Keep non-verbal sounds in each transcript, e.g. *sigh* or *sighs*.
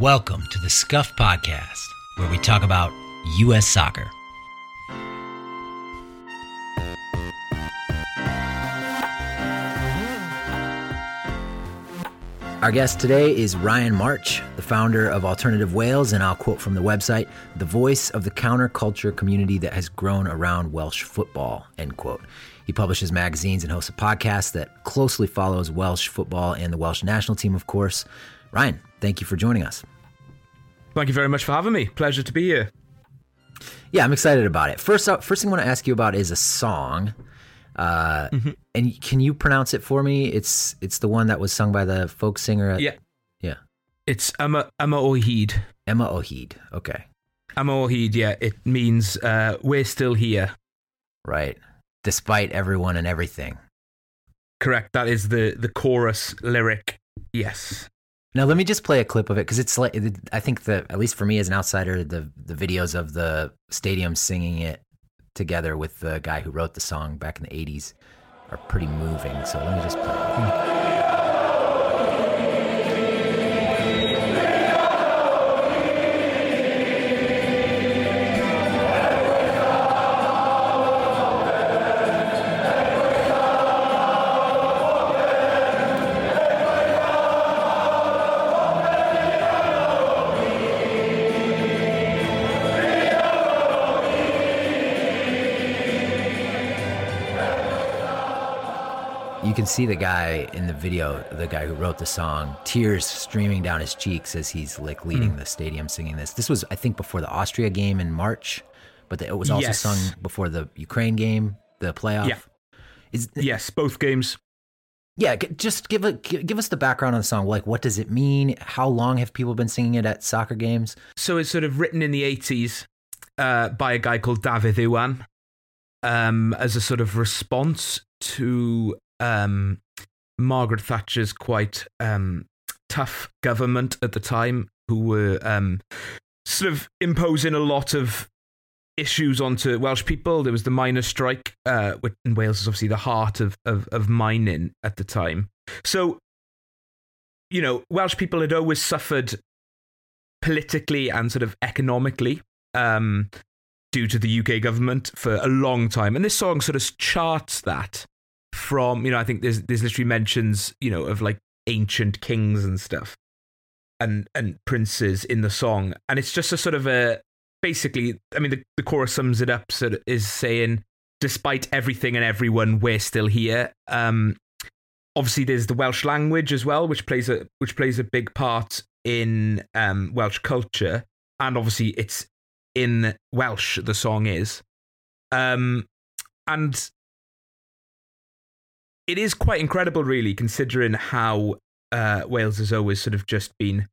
Welcome to the Scuffed Podcast, where we talk about U.S. soccer. Our guest today is Ryan March, the founder of Alternative Wales, and I'll quote from the website, the voice of the counterculture community that has grown around Welsh football, end quote. He publishes magazines and hosts a podcast that closely follows Welsh football and the Welsh national team, of course. Ryan, thank you for joining us. Thank you very much for having me. Pleasure to be here. Yeah, I'm excited about it. First, first thing I want to ask you about is a song. Uh, mm-hmm. And can you pronounce it for me? It's it's the one that was sung by the folk singer. At, yeah, yeah. It's Emma Yma o Hyd. Emma O'Heed. Okay. Yma o Hyd. Yeah, it means uh, we're still here. Right. Despite everyone and everything. Correct. That is the the chorus lyric. Yes. Now let me just play a clip of it because it's like I think that at least for me as an outsider, the the videos of the stadium singing it together with the guy who wrote the song back in the 80s are pretty moving. So let me just play. See the guy in the video, the guy who wrote the song, tears streaming down his cheeks as he's like leading mm. the stadium singing this. This was, I think, before the Austria game in March, but it was also yes. sung before the Ukraine game, the playoff. Yeah. Is, yes, both games. Yeah, just give a give us the background on the song. Like, what does it mean? How long have people been singing it at soccer games? So it's sort of written in the eighties uh, by a guy called Dafydd Iwan um, as a sort of response to um, Margaret Thatcher's quite um, tough government at the time, who were um, sort of imposing a lot of issues onto Welsh people. There was the miners' strike, uh, in Wales is obviously the heart of, of, of mining at the time. So, you know, Welsh people had always suffered politically and sort of economically um, due to the UK government for a long time. And this song sort of charts that from you know I think there's there's literally mentions you know of like ancient kings and stuff and and princes in the song. And it's just a sort of a basically I mean the, the chorus sums it up so is saying despite everything and everyone we're still here. Um obviously there's the Welsh language as well which plays a which plays a big part in um Welsh culture. And obviously it's in Welsh the song is. Um and it is quite incredible, really, considering how uh, Wales has always sort of just been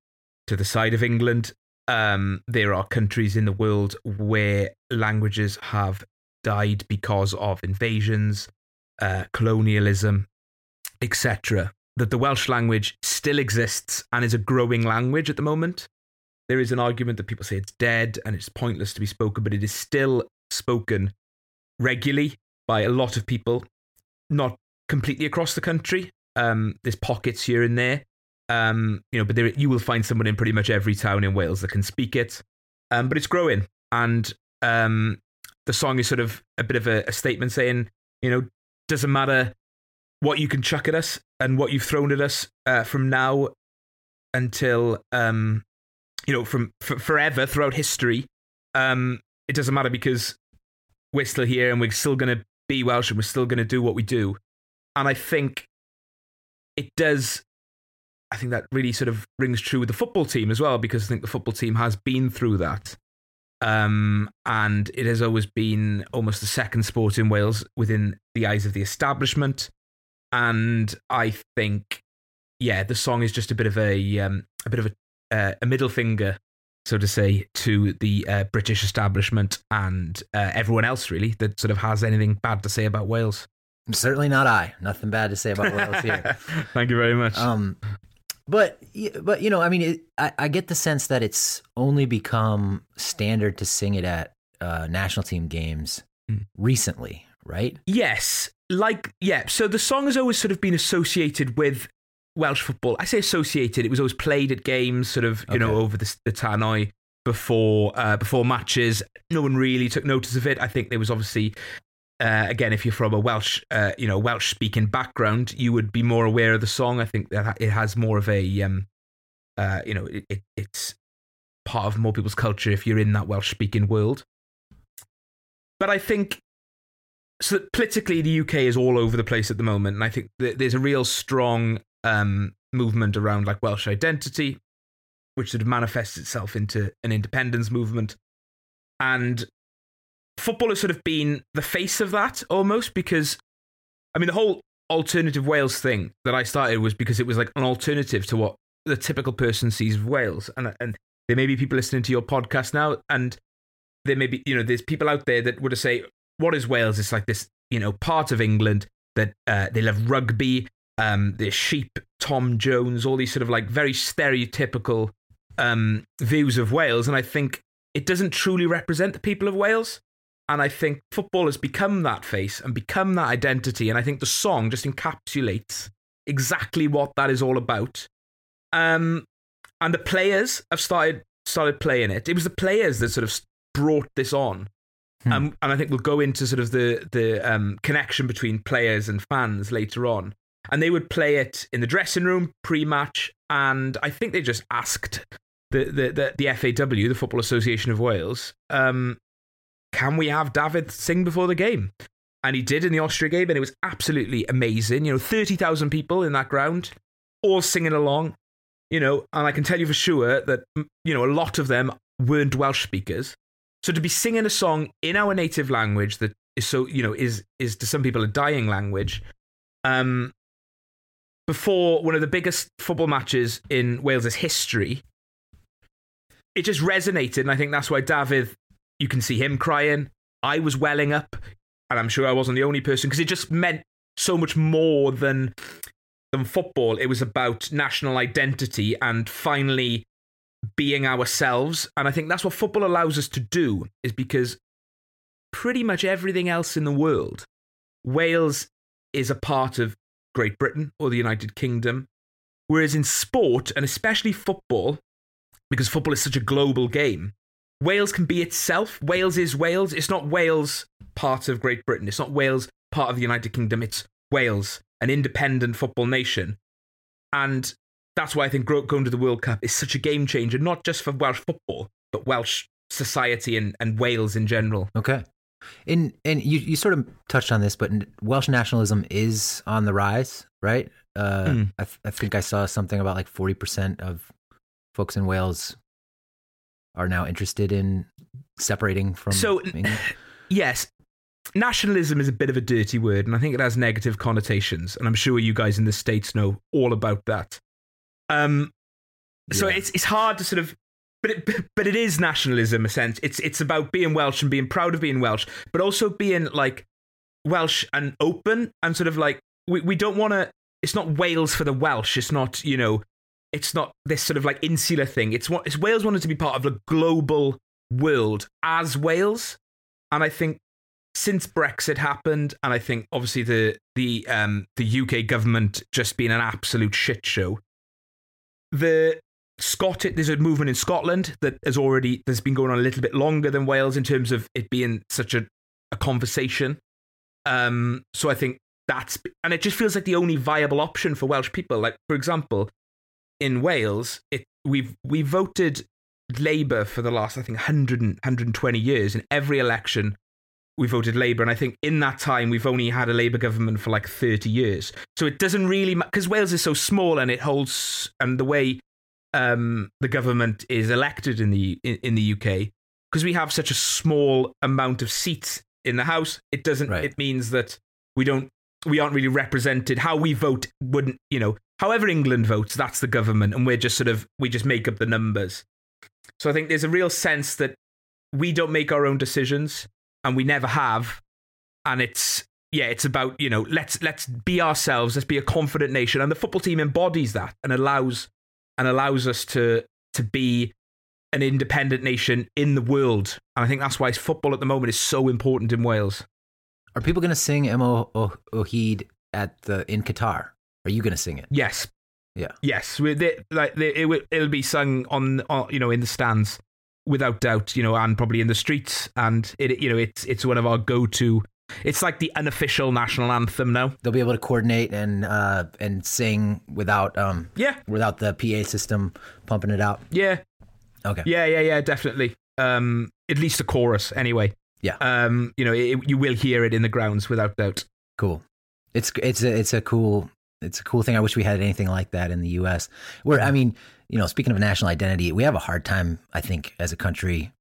to the side of England. Um, there are countries in the world where languages have died because of invasions, uh, colonialism, etc. That the Welsh language still exists and is a growing language at the moment. There is an argument that people say it's dead and it's pointless to be spoken, but it is still spoken regularly by a lot of people, not completely across the country. Um, there's pockets here and there. Um, you know, but there you will find someone in pretty much every town in Wales that can speak it. Um, but it's growing, and um, the song is sort of a bit of a, a statement saying, you know, doesn't matter what you can chuck at us and what you've thrown at us uh, from now until um, you know, from f- forever throughout history. Um, it doesn't matter because we're still here and we're still going to be Welsh and we're still going to do what we do. And I think it does. I think that really sort of rings true with the football team as well, because I think the football team has been through that. Um, and it has always been almost the second sport in Wales within the eyes of the establishment. And I think, yeah, the song is just a bit of a um, a bit of a, uh, a middle finger, so to say, to the uh, British establishment and uh, everyone else really that sort of has anything bad to say about Wales. Certainly not I. Nothing bad to say about Wales here. *laughs* Thank you very much. Um, but but you know, I mean, it, I, I get the sense that it's only become standard to sing it at uh, national team games mm. recently, right? Yes, like yeah. So the song has always sort of been associated with Welsh football. I say associated. It was always played at games, sort of you know over the, the tannoy before uh, before matches. No one really took notice of it. I think there was obviously. Uh, again, if you're from a Welsh, uh, you know, Welsh speaking background, you would be more aware of the song. I think that it has more of a, um, uh, you know, it, it, it's part of more people's culture if you're in that Welsh speaking world. But I think so politically, the UK is all over the place at the moment, and I think th- there's a real strong um, movement around like Welsh identity, which sort of manifests itself into an independence movement, and football has sort of been the face of that almost because, I mean, the whole alternative Wales thing that I started was because it was like an alternative to what the typical person sees of Wales, and and there may be people listening to your podcast now, and there may be you know there's people out there that would say what is Wales? It's like this, you know, part of England that uh, they love rugby, um, there's sheep, Tom Jones, all these sort of like very stereotypical um, views of Wales. And I think it doesn't truly represent the people of Wales. And I think football has become that face and become that identity. And I think the song just encapsulates exactly what that is all about. Um, and the players have started started playing it. It was the players that sort of brought this on. Hmm. Um, and I think we'll go into sort of the the um, connection between players and fans later on. And they would play it in the dressing room pre-match, and I think they just asked the the the, the FAW, the Football Association of Wales, um, can we have David sing before the game? And he did in the Austria game, and it was absolutely amazing. You know, thirty thousand people in that ground, all singing along. You know, and I can tell you for sure that you know a lot of them weren't Welsh speakers. So to be singing a song in our native language that is so you know is is to some people a dying language, um, before one of the biggest football matches in Wales's history, it just resonated, and I think that's why David, you can see him crying. I was welling up, and I'm sure I wasn't the only person because it just meant so much more than than football. It was about national identity and finally being ourselves. And I think that's what football allows us to do, is because pretty much everything else in the world, Wales is a part of Great Britain or the United Kingdom. Whereas in sport, and especially football, because football is such a global game, Wales can be itself. Wales is Wales. It's not Wales part of Great Britain. It's not Wales part of the United Kingdom. It's Wales, an independent football nation. And that's why I think going to the World Cup is such a game changer, not just for Welsh football, but Welsh society and, and Wales in general. Okay. And and you, you sort of touched on this, but Welsh nationalism is on the rise, right? Uh, Mm. I, th- I think I saw something about like forty percent of folks in Wales are now interested in separating from. So- England. Yes, nationalism is a bit of a dirty word, and I think it has negative connotations. And I'm sure you guys in the states know all about that. Um, so Yeah. it's it's hard to sort of, but it, but it is nationalism. In a sense, it's it's about being Welsh and being proud of being Welsh, but also being like Welsh and open and sort of like we we don't want to. It's not Wales for the Welsh. It's not you know. It's not this sort of like insular thing. It's what it's Wales wanted to be part of the global world as Wales, and I think since Brexit happened, and I think obviously the the um the UK government just being an absolute shit show. The Scot there's a movement in Scotland that has already that's been going on a little bit longer than Wales in terms of it being such a, a conversation. Um, so I think that's and it just feels like the only viable option for Welsh people. Like for example, in Wales, it we've we voted Labour for the last I think 100 120 years in every election we voted Labour, and I think in that time we've only had a Labour government for like thirty years. So it doesn't really because Wales is so small and it holds and the way um, the government is elected in the in, in the UK because we have such a small amount of seats in the House. It doesn't. Right. It means that we don't we aren't really represented. How we vote wouldn't you know. However England votes, that's the government, and we're just sort of we just make up the numbers. So I think there's a real sense that we don't make our own decisions and we never have and it's yeah it's about you know let's let's be ourselves let's be a confident nation and the football team embodies that and allows and allows us to to be an independent nation in the world and i think that's why football at the moment is so important in wales Are people going to sing Emo Ohid at the in Qatar? Are you going to sing it? yes Yeah. Yes, it, like they, it, will- it'll be sung on, on, you know, in the stands without doubt, you know, and probably in the streets, and it, you know, it's it's one of our go-to. It's like the unofficial national anthem now. They'll be able to coordinate and uh, and sing without um Yeah, without the PA system pumping it out. yeah, Okay. yeah, yeah, yeah, definitely. Um, at least the chorus, anyway. Yeah. Um, you know, it, you will hear it in the grounds without doubt. Cool. It's it's a it's a cool it's a cool thing. I wish we had anything like that in the U.S. Where I mean, you know, speaking of national identity, we have a hard time, I think, as a country,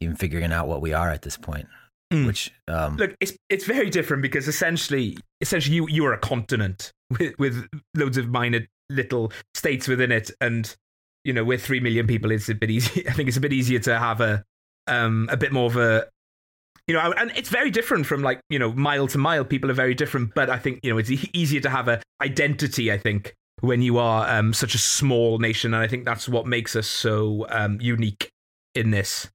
even figuring out what we are at this point. Mm. Which um, Look, it's it's very different because essentially, essentially, you you are a continent *laughs* with with loads of minor little states within it, and you know, with three million people, it's a bit easy. *laughs* I think it's a bit easier to have a um a bit more of a you know, and it's very different from like you know mile to mile. People are very different, but I think you know it's easier to have a identity. I think when you are um such a small nation, and I think that's what makes us so um unique in this.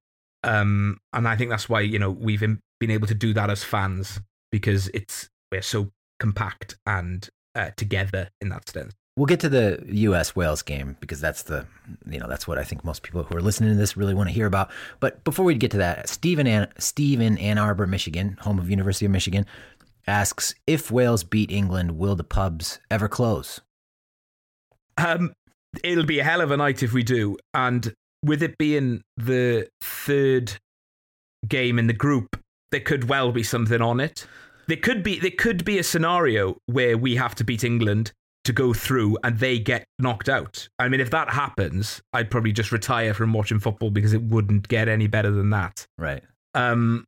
Um, and I think that's why you know we've been able to do that as fans because it's we're so compact and uh, together in that sense. We'll get to the U.S. Wales game because that's the, you know, that's what I think most people who are listening to this really want to hear about. But before we get to that, Stephen Ann, Steve in Ann Arbor, Michigan, home of University of Michigan, asks if Wales beat England, will the pubs ever close? Um, it'll be a hell of a night if we do, and with it being the third game in the group, there could well be something on it. There could be there could be a scenario where we have to beat England to go through and they get knocked out. I mean, if that happens, I'd probably just retire from watching football because it wouldn't get any better than that. Right. Um,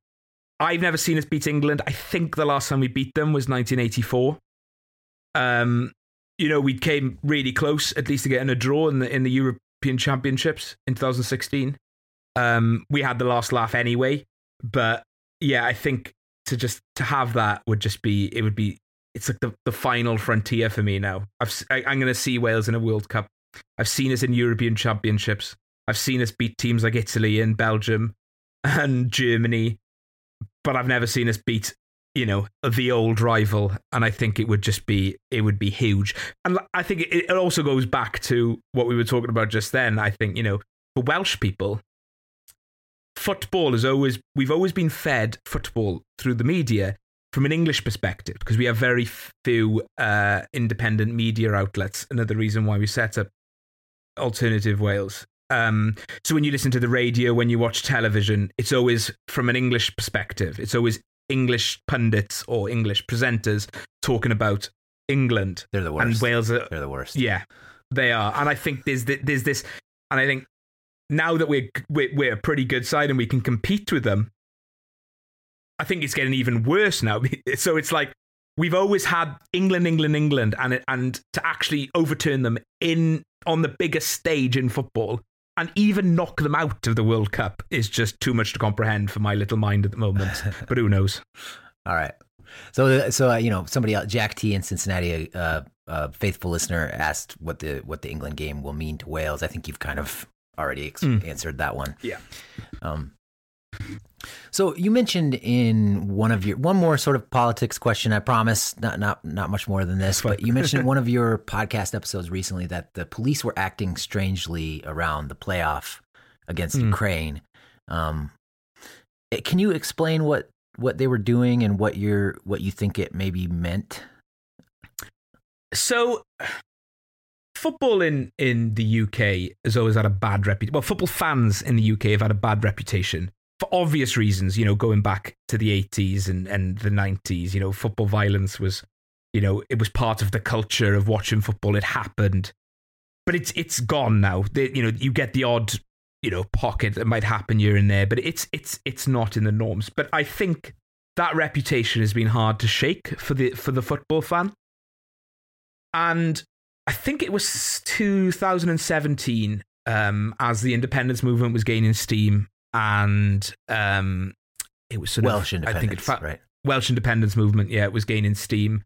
I've never seen us beat England. I think the last time we beat them was 1984. Um, you know, we came really close, at least to getting a draw in the in the European Championships in 2016. Um, we had the last laugh anyway, but yeah, I think to just to have that would just be it would be it's like the, the final frontier for me now. I've I, am going to see Wales in a World Cup. I've seen us in European Championships. I've seen us beat teams like Italy and Belgium *laughs* and Germany, but I've never seen us beat you know the old rival. And I think it would just be it would be huge. And I think it, it also goes back to what we were talking about just then. I think you know for Welsh people, football is always we've always been fed football through the media from an English perspective because we have very few uh, independent media outlets. Another reason why we set up Alternative Wales. Um, so when you listen to the radio, when you watch television, it's always from an English perspective. It's always English pundits or English presenters talking about England They're the worst. and. Wales. Are, They're the worst. yeah, they are, and I think there's th- there's this, and I think now that we're we're, we're a pretty good side and we can compete with them, I think it's getting even worse now. *laughs* So it's like we've always had England, England, England, and and to actually overturn them in on the biggest stage in football and even knock them out of the World Cup is just too much to comprehend for my little mind at the moment. *laughs* but who knows? All right. So, so uh, you know, somebody else, Jack T in Cincinnati, uh, a faithful listener, asked what the what the England game will mean to Wales. I think you've kind of already ex- Mm. answered that one. Yeah. Um, so you mentioned in one of your one more sort of politics question. I promise, not not not much more than this, but you mentioned in *laughs* one of your podcast episodes recently that the police were acting strangely around the playoff against Hmm. Ukraine. Um, eh, can you explain what what they were doing and what you're what you think it maybe meant? So, football in, in the UK has always had a bad reputation. Well, football fans in the UK have had a bad reputation for obvious reasons. You know, going back to the 80s and, and the 90s, you know, football violence was, you know, it was part of the culture of watching football. It happened. But it's it's gone now. They, you know, you get the odd, you know, pocket that might happen here and there, but it's it's it's not in the norms. But I think that reputation has been hard to shake for the for the football fan and I think it was 2017 um, as the independence movement was gaining steam, and um, it was sort Welsh of I think it fa- right? Welsh independence movement, yeah, it was gaining steam,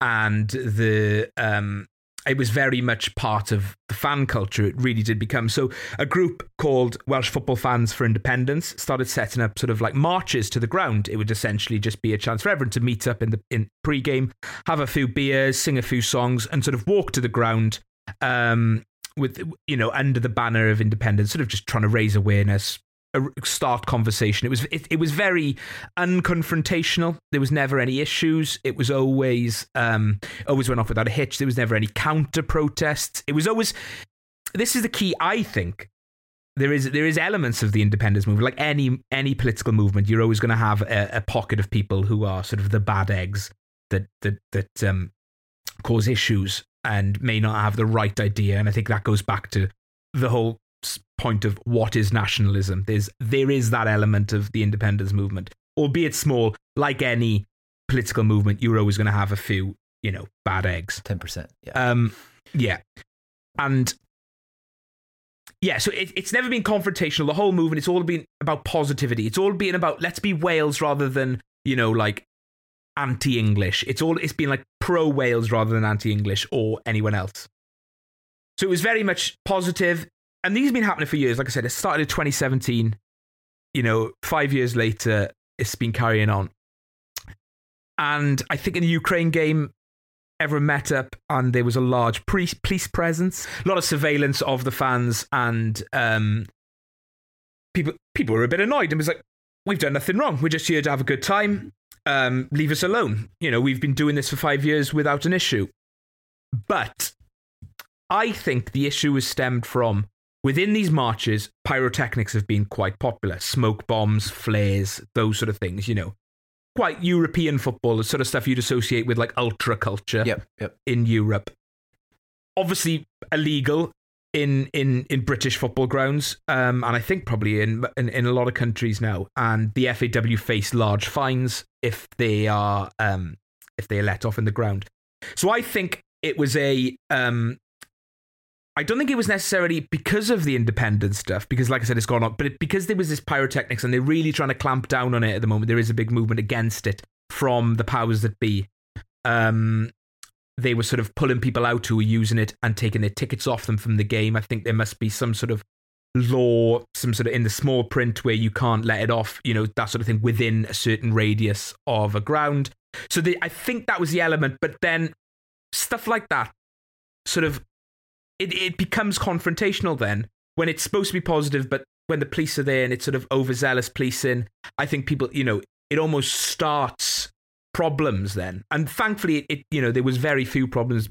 and the um, it was very much part of the fan culture. It really did become so. A group called Welsh Football Fans for Independence started setting up sort of like marches to the ground. It would essentially just be a chance for everyone to meet up in the in pre-game, have a few beers, sing a few songs, and sort of walk to the ground. Um, with you know under the banner of independence, sort of just trying to raise awareness, start conversation. It was it, it was very unconfrontational. There was never any issues. It was always um, always went off without a hitch. There was never any counter protests. It was always. This is the key, I think. There is there is elements of the independence movement, like any any political movement. You're always going to have a, a, pocket of people who are sort of the bad eggs that that that um, cause issues and may not have the right idea. And I think that goes back to the whole point of what is nationalism. There's there is that element of the independence movement, albeit small. Like any political movement, you're always going to have a few, you know, bad eggs. Ten percent. Yeah. Um. Yeah. And yeah, so it, it's never been confrontational. The whole movement, it's all been about positivity. It's all been about let's be Wales rather than you know like anti-English. It's all it's been like pro Wales rather than anti-English or anyone else. So it was very much positive and these have been happening for years. Like I said, it started in 2017. You know, five years later, it's been carrying on. And I think in the Ukraine game, everyone met up and there was a large police presence, a lot of surveillance of the fans, and um, people people were a bit annoyed and was like, "We've done nothing wrong. We're just here to have a good time. Um, leave us alone. You know, we've been doing this for five years without an issue." But I think the issue was stemmed from Within these marches, pyrotechnics have been quite popular. Smoke bombs, flares, those sort of things, you know. Quite European football, the sort of stuff you'd associate with like ultra culture yep, yep. in Europe. Obviously illegal in in in British football grounds, um, and I think probably in, in, in a lot of countries now. And the FAW face large fines if they are um, if they are let off in the ground. So I think it was a um, I don't think it was necessarily because of the independent stuff, because like I said, it's gone up, but because there was this pyrotechnics and they're really trying to clamp down on it at the moment. There is a big movement against it from the powers that be. Um, they were sort of pulling people out who were using it and taking their tickets off them from the game. I think there must be some sort of law, some sort of in the small print where you can't let it off, you know, that sort of thing within a certain radius of a ground. So I think that was the element, but then stuff like that sort of it, it becomes confrontational then when it's supposed to be positive, but when the police are there and it's sort of overzealous policing, I think people, you know, it almost starts problems then. And thankfully, it, you know, there was very few problems.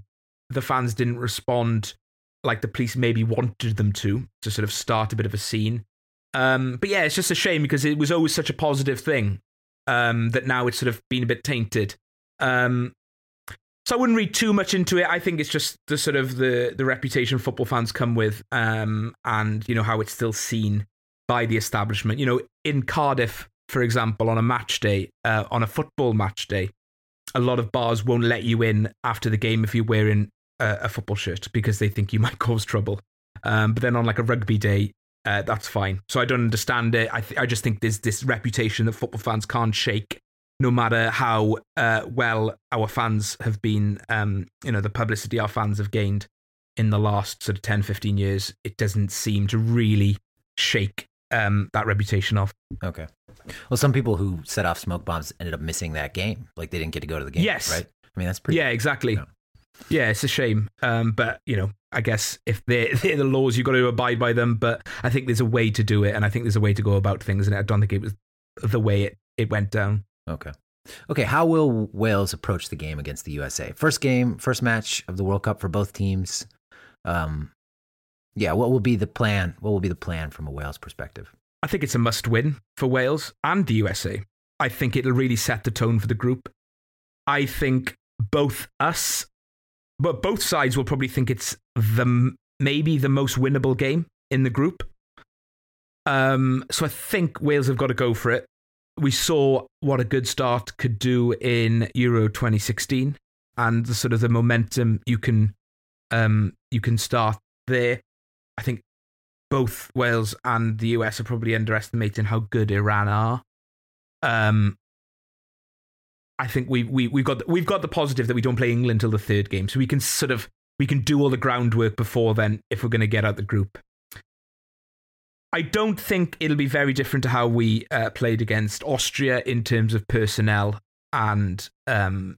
The fans didn't respond like the police maybe wanted them to, to sort of start a bit of a scene. Um, but yeah, it's just a shame because it was always such a positive thing um, that now it's sort of been a bit tainted. Um, so I wouldn't read too much into it. I think it's just the sort of the the reputation football fans come with, um, and you know how it's still seen by the establishment. You know, in Cardiff, for example, on a match day, uh, on a football match day, a lot of bars won't let you in after the game if you're wearing a, a football shirt because they think you might *laughs* cause trouble. Um, but then on like a rugby day, uh, that's fine. So I don't understand it. I th- I just think there's this reputation that football fans can't shake no matter how uh, well our fans have been, um, you know, the publicity our fans have gained in the last sort of 10, 15 years, it doesn't seem to really shake um, that reputation off. Okay. Well, some people who set off smoke bombs ended up missing that game. Like they didn't get to go to the game. Yes. Right. I mean, that's pretty. Yeah, exactly. Yeah, it's a shame. Um, but, you know, I guess if they're, *laughs* they're, the laws, you've got to abide by them. But I think there's a way to do it. And I think there's a way to go about things. And I don't think it was the way it, it went down. Okay. Okay, how will Wales approach the game against the USA? First game, first match of the World Cup for both teams. Um, yeah, what will be the plan? What will be the plan from a Wales perspective? I think it's a must win for Wales and the USA. I think it'll really set the tone for the group. I think both us, but both sides will probably think it's the maybe the most winnable game in the group. Um, so I think Wales have got to go for it we saw what a good start could do in Euro 2016 and the sort of the momentum you can um, you can start there. I think both Wales and the US are probably underestimating how good Iran are. Um, I think we we we've got we've got the positive that we don't play England till the third game, so we can sort of we can do all the groundwork before then if we're going to get out the group. I don't think it'll be very different to how we uh, played against Austria in terms of personnel and um,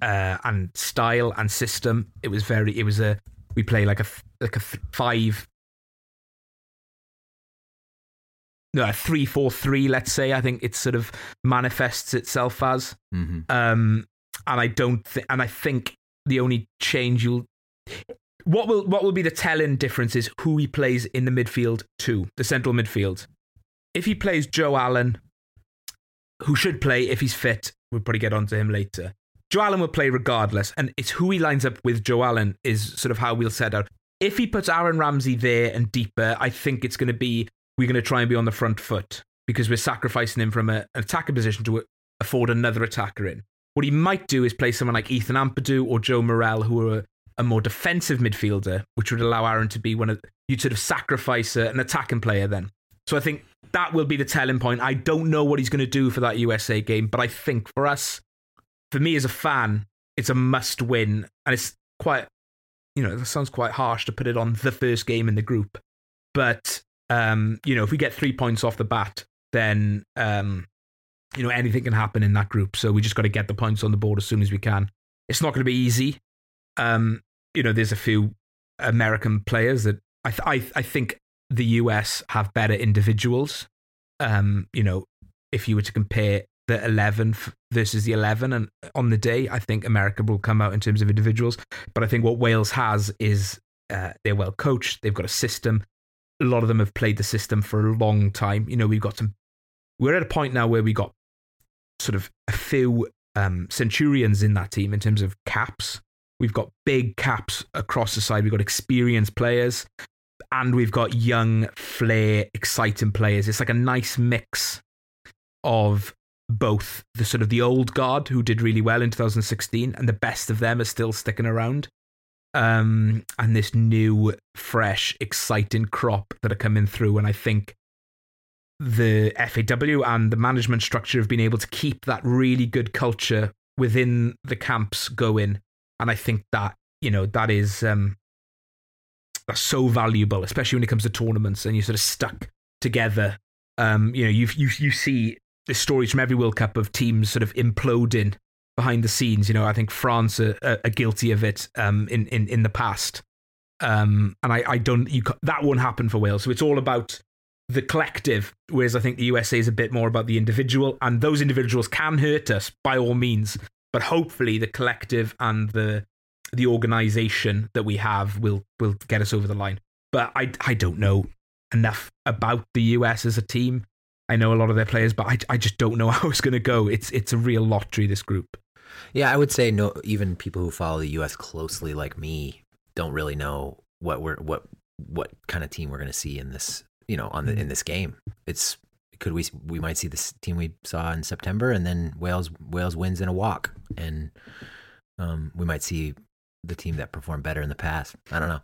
uh, and style and system. It was very. It was a. We play like a like a five. No, a three four three. Let's say. I think it sort of manifests itself as. Mm-hmm. Um, and I don't think. And I think the only change you'll what will what will be the telling difference is who he plays in the midfield to the central midfield. If he plays Joe Allen, who should play if he's fit, we'll probably get onto him later. Joe Allen will play regardless, and it's who he lines up with. Joe Allen is sort of how we'll set out. If he puts Aaron Ramsey there and deeper, I think it's going to be we're going to try and be on the front foot because we're sacrificing him from a, an attacker position to afford another attacker in. What he might do is play someone like Ethan Ampadu or Joe Morrell, who are a more defensive midfielder, which would allow Aaron to be one of you'd sort of sacrifice an attacking player then. So I think that will be the telling point. I don't know what he's going to do for that USA game, but I think for us, for me as a fan, it's a must win. And it's quite, you know, that sounds quite harsh to put it on the first game in the group. But, um, you know, if we get three points off the bat, then, um, you know, anything can happen in that group. So we just got to get the points on the board as soon as we can. It's not going to be easy. Um, you know, there's a few American players that I, th- I, I think the US have better individuals. Um, you know, if you were to compare the 11 versus the 11 and on the day, I think America will come out in terms of individuals. But I think what Wales has is uh, they're well coached. They've got a system. A lot of them have played the system for a long time. You know, we've got some. We're at a point now where we got sort of a few um, centurions in that team in terms of caps. We've got big caps across the side. We've got experienced players and we've got young, flair, exciting players. It's like a nice mix of both the sort of the old guard who did really well in 2016 and the best of them are still sticking around. Um, and this new, fresh, exciting crop that are coming through. And I think the FAW and the management structure have been able to keep that really good culture within the camps going and I think that you know that is um, that's so valuable, especially when it comes to tournaments and you're sort of stuck together. Um, you know, you you you see the stories from every World Cup of teams sort of imploding behind the scenes. You know, I think France are, are guilty of it um, in in in the past, um, and I I don't you that won't happen for Wales. So it's all about the collective, whereas I think the USA is a bit more about the individual, and those individuals can hurt us by all means but hopefully the collective and the the organization that we have will will get us over the line. But I I don't know enough about the US as a team. I know a lot of their players, but I I just don't know *laughs* how it's going to go. It's it's a real lottery this group. Yeah, I would say no. Even people who follow the U.S. closely, like me, don't really know what we're what what kind of team we're going to see in this. You know, on the hmm. in this game, it's could we we might see this team we saw in September, and then Wales Wales wins in a walk, and um, we might see the team that performed better in the past. I don't know.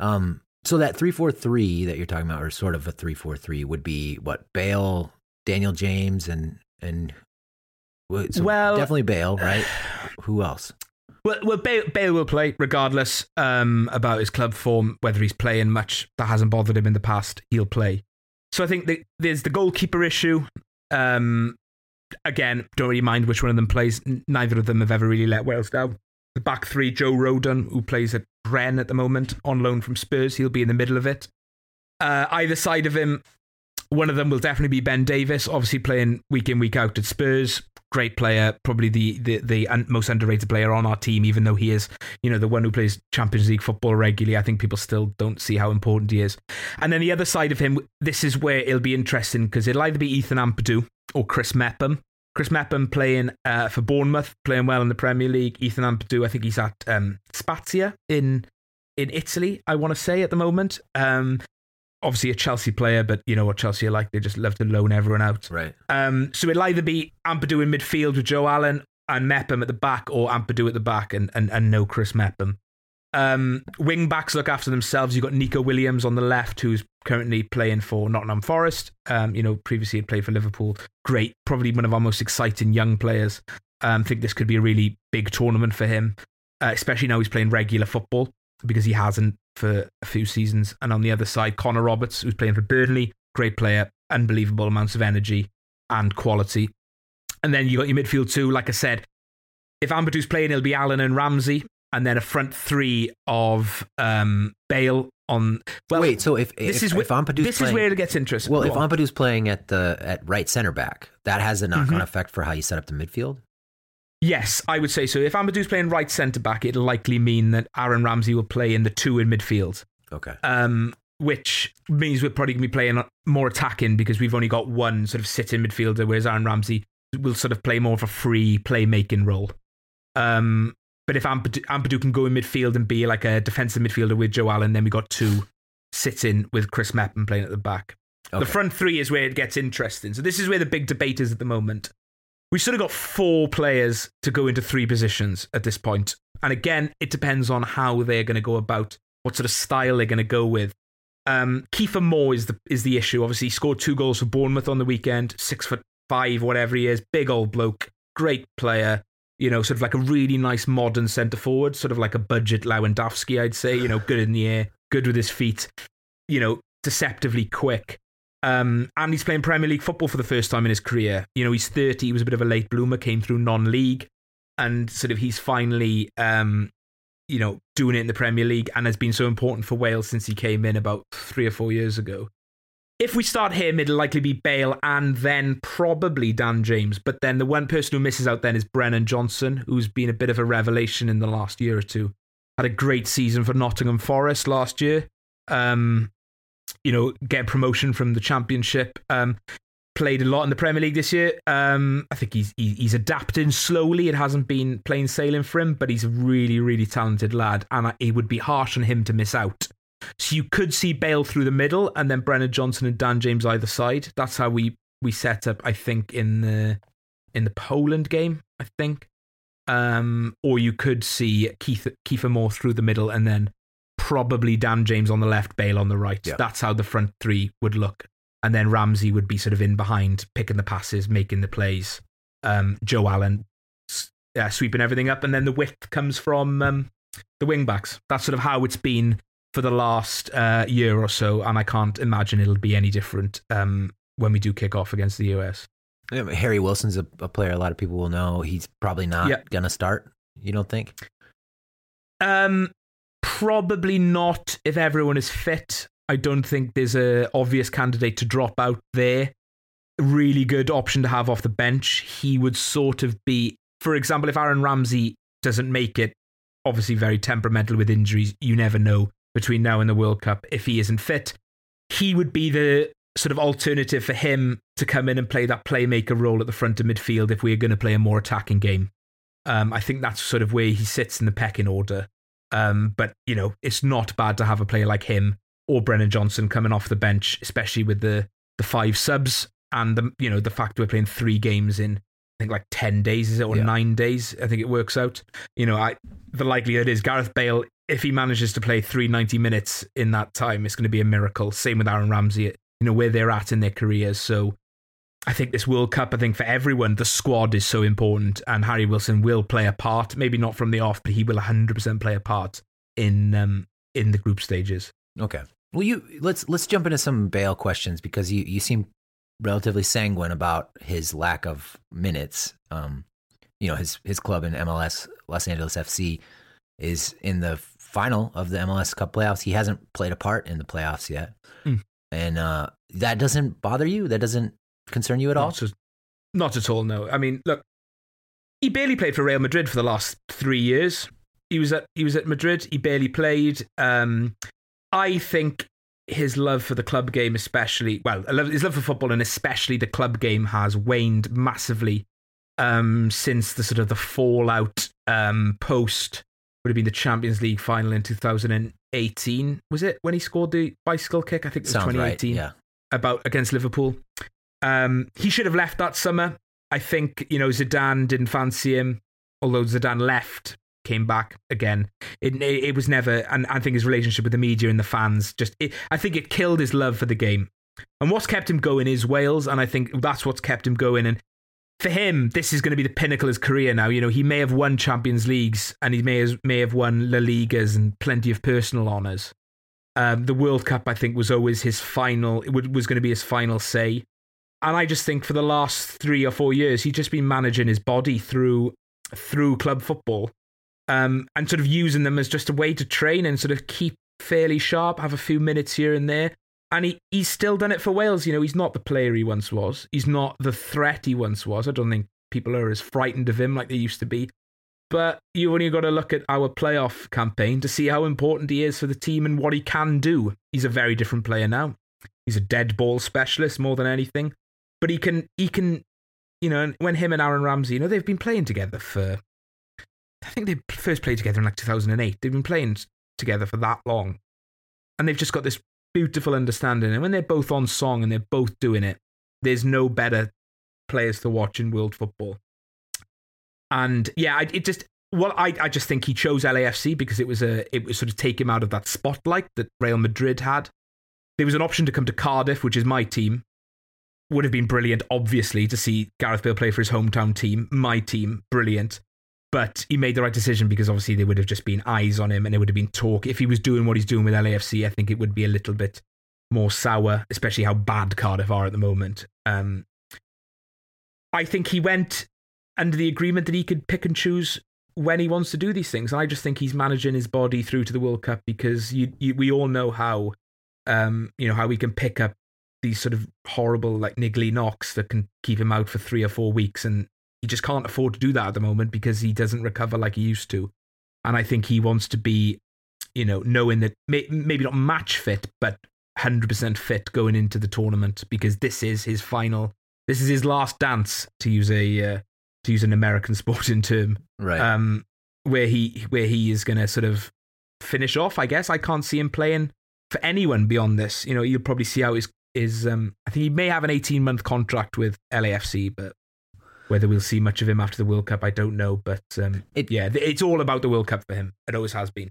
Um, so that three four three that you're talking about, or sort of a three four three, would be what Bale, Daniel James, and and so well, definitely Bale, right? Who else? Well, well Bale, Bale will play regardless um, about his club form, whether he's playing much. That hasn't bothered him in the past. He'll play. So I think the, there's the goalkeeper issue. Um, again, don't really mind which one of them plays. Neither of them have ever really let Wales down. The back three, Joe Rodon, who plays at Rennes at the moment, on loan from Spurs, he'll be in the middle of it. Uh, either side of him, one of them will definitely be Ben Davies, obviously playing week in, week out at Spurs great player, probably the, the the most underrated player on our team, even though he is, you know, the one who plays Champions League football regularly. I think people still don't see how important he is. And then the other side of him, this is where it'll be interesting because it'll either be Ethan Ampadu or Chris Mepham. Chris Mepham playing uh, for Bournemouth, playing well in the Premier League. Ethan Ampadu, I think he's at um, Spezia in in Italy, I want to say at the moment. Um, obviously a Chelsea player, but you know what Chelsea are like. They just love to loan everyone out. Right. Um, so it'll either be Ampadu in midfield with Joe Allen and Mepham at the back, or Ampadu at the back and, and, and no Chris Mepham. Um, wing backs look after themselves. You've got Nico Williams on the left, who's currently playing for Nottingham Forest. Um, you know, previously had played for Liverpool. Great, probably one of our most exciting young players. Um, think this could be a really big tournament for him. uh, especially now he's playing regular football because he hasn't for a few seasons. And on the other side, Connor Roberts, who's playing for Burnley, great player, unbelievable amounts of energy and quality. And then you got your midfield too. Like I said, if Ampadu playing, it'll be Allen and Ramsey, and then a front three of um, Bale on. Well, Wait, so if this if, is if where, Ampadu's this playing, is where it gets interesting. well, Go if on. Ampadu's playing at the at right center back, that has a knock on Mhm. effect for how you set up the midfield. Yes, I would say so. If Ampadu's playing right centre back, it'll likely mean that Aaron Ramsey will play in the two in midfield, Okay. um, which means we're probably going to be playing more attacking because we've only got one sort of sit in midfielder, whereas Aaron Ramsey will sort of play more of a free playmaking role. Um, but if Ampadu, Ampadu can go in midfield and be like a defensive midfielder with Joe Allen, then we got two sitting with Chris Mepham playing at the back. Okay. The front three is where it gets interesting. So this is where the big debate is at the moment. We've sort of got four players to go into three positions at this point. And again, it depends on how they're going to go about, what sort of style they're going to go with. Um, Kiefer Moore is the is the issue. Obviously, he scored two goals for Bournemouth on the weekend. Six foot five, whatever he is, big old bloke, great player. You know, sort of like a really nice modern centre forward, sort of like a budget Lewandowski, I'd say. You know, good in the air, good with his feet. You know, deceptively quick. Um, and he's playing Premier League football for the first time in his career. You know, he's 30, he was a bit of a late bloomer, came through non league, and sort of he's finally, um, you know, doing it in the Premier League and has been so important for Wales since he came in about three or four years ago. If we start him, it'll likely be Bale and then probably Dan James. But then the one person who misses out then is Brennan Johnson, who's been a bit of a revelation in the last year or two. Had a great season for Nottingham Forest last year. Um, you know, get promotion from the championship. Um, played a lot in the Premier League this year. Um, I think he's he, he's adapting slowly. It hasn't been plain sailing for him, but he's a really really talented lad, and it would be harsh on him to miss out. So you could see Bale through the middle, and then Brennan Johnson and Dan James either side. That's how we we set up. I think in the in the Poland game. I think. Um, or you could see Keith Kiefer Moore through the middle, and then probably Dan James on the left, Bale on the right. Yeah. That's how the front three would look. And then Ramsey would be sort of in behind, picking the passes, making the plays. Um, Joe Allen uh, sweeping everything up. And then the width comes from um, the wing backs. That's sort of how it's been for the last uh, year or so. And I can't imagine it'll be any different um, when we do kick off against the US. Yeah, Harry Wilson's a, a player a lot of people will know. He's probably not Yeah. gonna start. You don't think? Um, probably not if everyone is fit. I don't think there's a obvious candidate to drop out there. Really good option to have off the bench. He would sort of be, for example, if Aaron Ramsey doesn't make it, obviously very temperamental with injuries. You never know between now and the World Cup if he isn't fit. He would be the sort of alternative for him to come in and play that playmaker role at the front of midfield if we're going to play a more attacking game. Um, I think that's sort of where he sits in the pecking order. Um, but you know, it's not bad to have a player like him or Brennan Johnson coming off the bench, especially with the the five subs and the you know the fact we're playing three games in I think like ten days is it or Yeah. nine days? I think it works out. You know, I the likelihood is Gareth Bale if he manages to play three ninety minutes in that time, it's going to be a miracle. Same with Aaron Ramsey. You know where they're at in their careers, so. I think this World Cup, I think for everyone, the squad is so important, and Harry Wilson will play a part. Maybe not from the off, but he will 100% play a part in um, in the group stages. Okay. Well, you let's let's jump into some Bale questions because you you seem relatively sanguine about his lack of minutes. Um, you know, his his club in MLS, Los Angeles FC, is in the final of the MLS Cup playoffs. He hasn't played a part in the playoffs yet, Hmm. and uh, that doesn't bother you. That doesn't concern you at all. Not, at- not at all. No, I mean, look, he barely played for Real Madrid for the last three years. He was at he was at Madrid. He barely played. Um, I think his love for the club game, especially well, his love for football and especially the club game, has waned massively um, since the sort of the fallout um, post would have been the Champions League final in 2018. Was it when he scored the bicycle kick? I think it was Sounds right. 2018 Yeah. about against Liverpool. Um, he should have left that summer. I think you know Zidane didn't fancy him, although Zidane left, came back again. It it, it was never, and I think his relationship with the media and the fans just. It, I think it killed his love for the game. And what's kept him going is Wales, and I think that's what's kept him going. And for him, this is going to be the pinnacle of his career now. You know, he may have won Champions Leagues and he may have, may have won La Ligas and plenty of personal honours. Um, the World Cup, I think, was always his final, it was going to be his final say. And I just think for the last three or four years, he's just been managing his body through through club football um, and sort of using them as just a way to train and sort of keep fairly sharp, have a few minutes here and there. And he, he's still done it for Wales. You know, he's not the player he once was. He's not the threat he once was. I don't think people are as frightened of him like they used to be. But you've only got to look at our playoff campaign to see how important he is for the team and what he can do. He's a very different player now. He's a dead ball specialist more than anything. But he can he can you know, when him and Aaron Ramsey, you know, they've been playing together for I think they first played together in like 2008. They've been playing together for that long. And they've just got this beautiful understanding. And when they're both on song and they're both doing it, there's no better players to watch in world football. And yeah, it just well, I, I just think he chose LAFC because it was a it was sort of take him out of that spotlight that Real Madrid had. There was an option to come to Cardiff, which is my team. Would have been brilliant, obviously, to see Gareth Bale play for his hometown team, my team, brilliant. But he made the right decision because obviously there would have just been eyes on him and there would have been talk. If he was doing what he's doing with LAFC, I think it would be a little bit more sour, especially how bad Cardiff are at the moment. Um, I think he went under the agreement that he could pick and choose when he wants to do these things. And I just think he's managing his body through to the World Cup because you, you, we all know how, um, you know, how we can pick up these sort of horrible, like niggly knocks that can keep him out for three or four weeks. And he just can't afford to do that at the moment because he doesn't recover like he used to. And I think he wants to be, you know, knowing that may, maybe not match fit, but 100% fit going into the tournament because this is his final, this is his last dance to use a, uh, to use an American *laughs* sporting term. Right. Um, where he, where he is going to sort of finish off, I guess. I can't see him playing for anyone beyond this. You know, you'll probably see how his, his, um, I think he may have an 18 month contract with LAFC, but whether we'll see much of him after the World Cup, I don't know. But um, it, yeah, it's all about the World Cup for him. It always has been.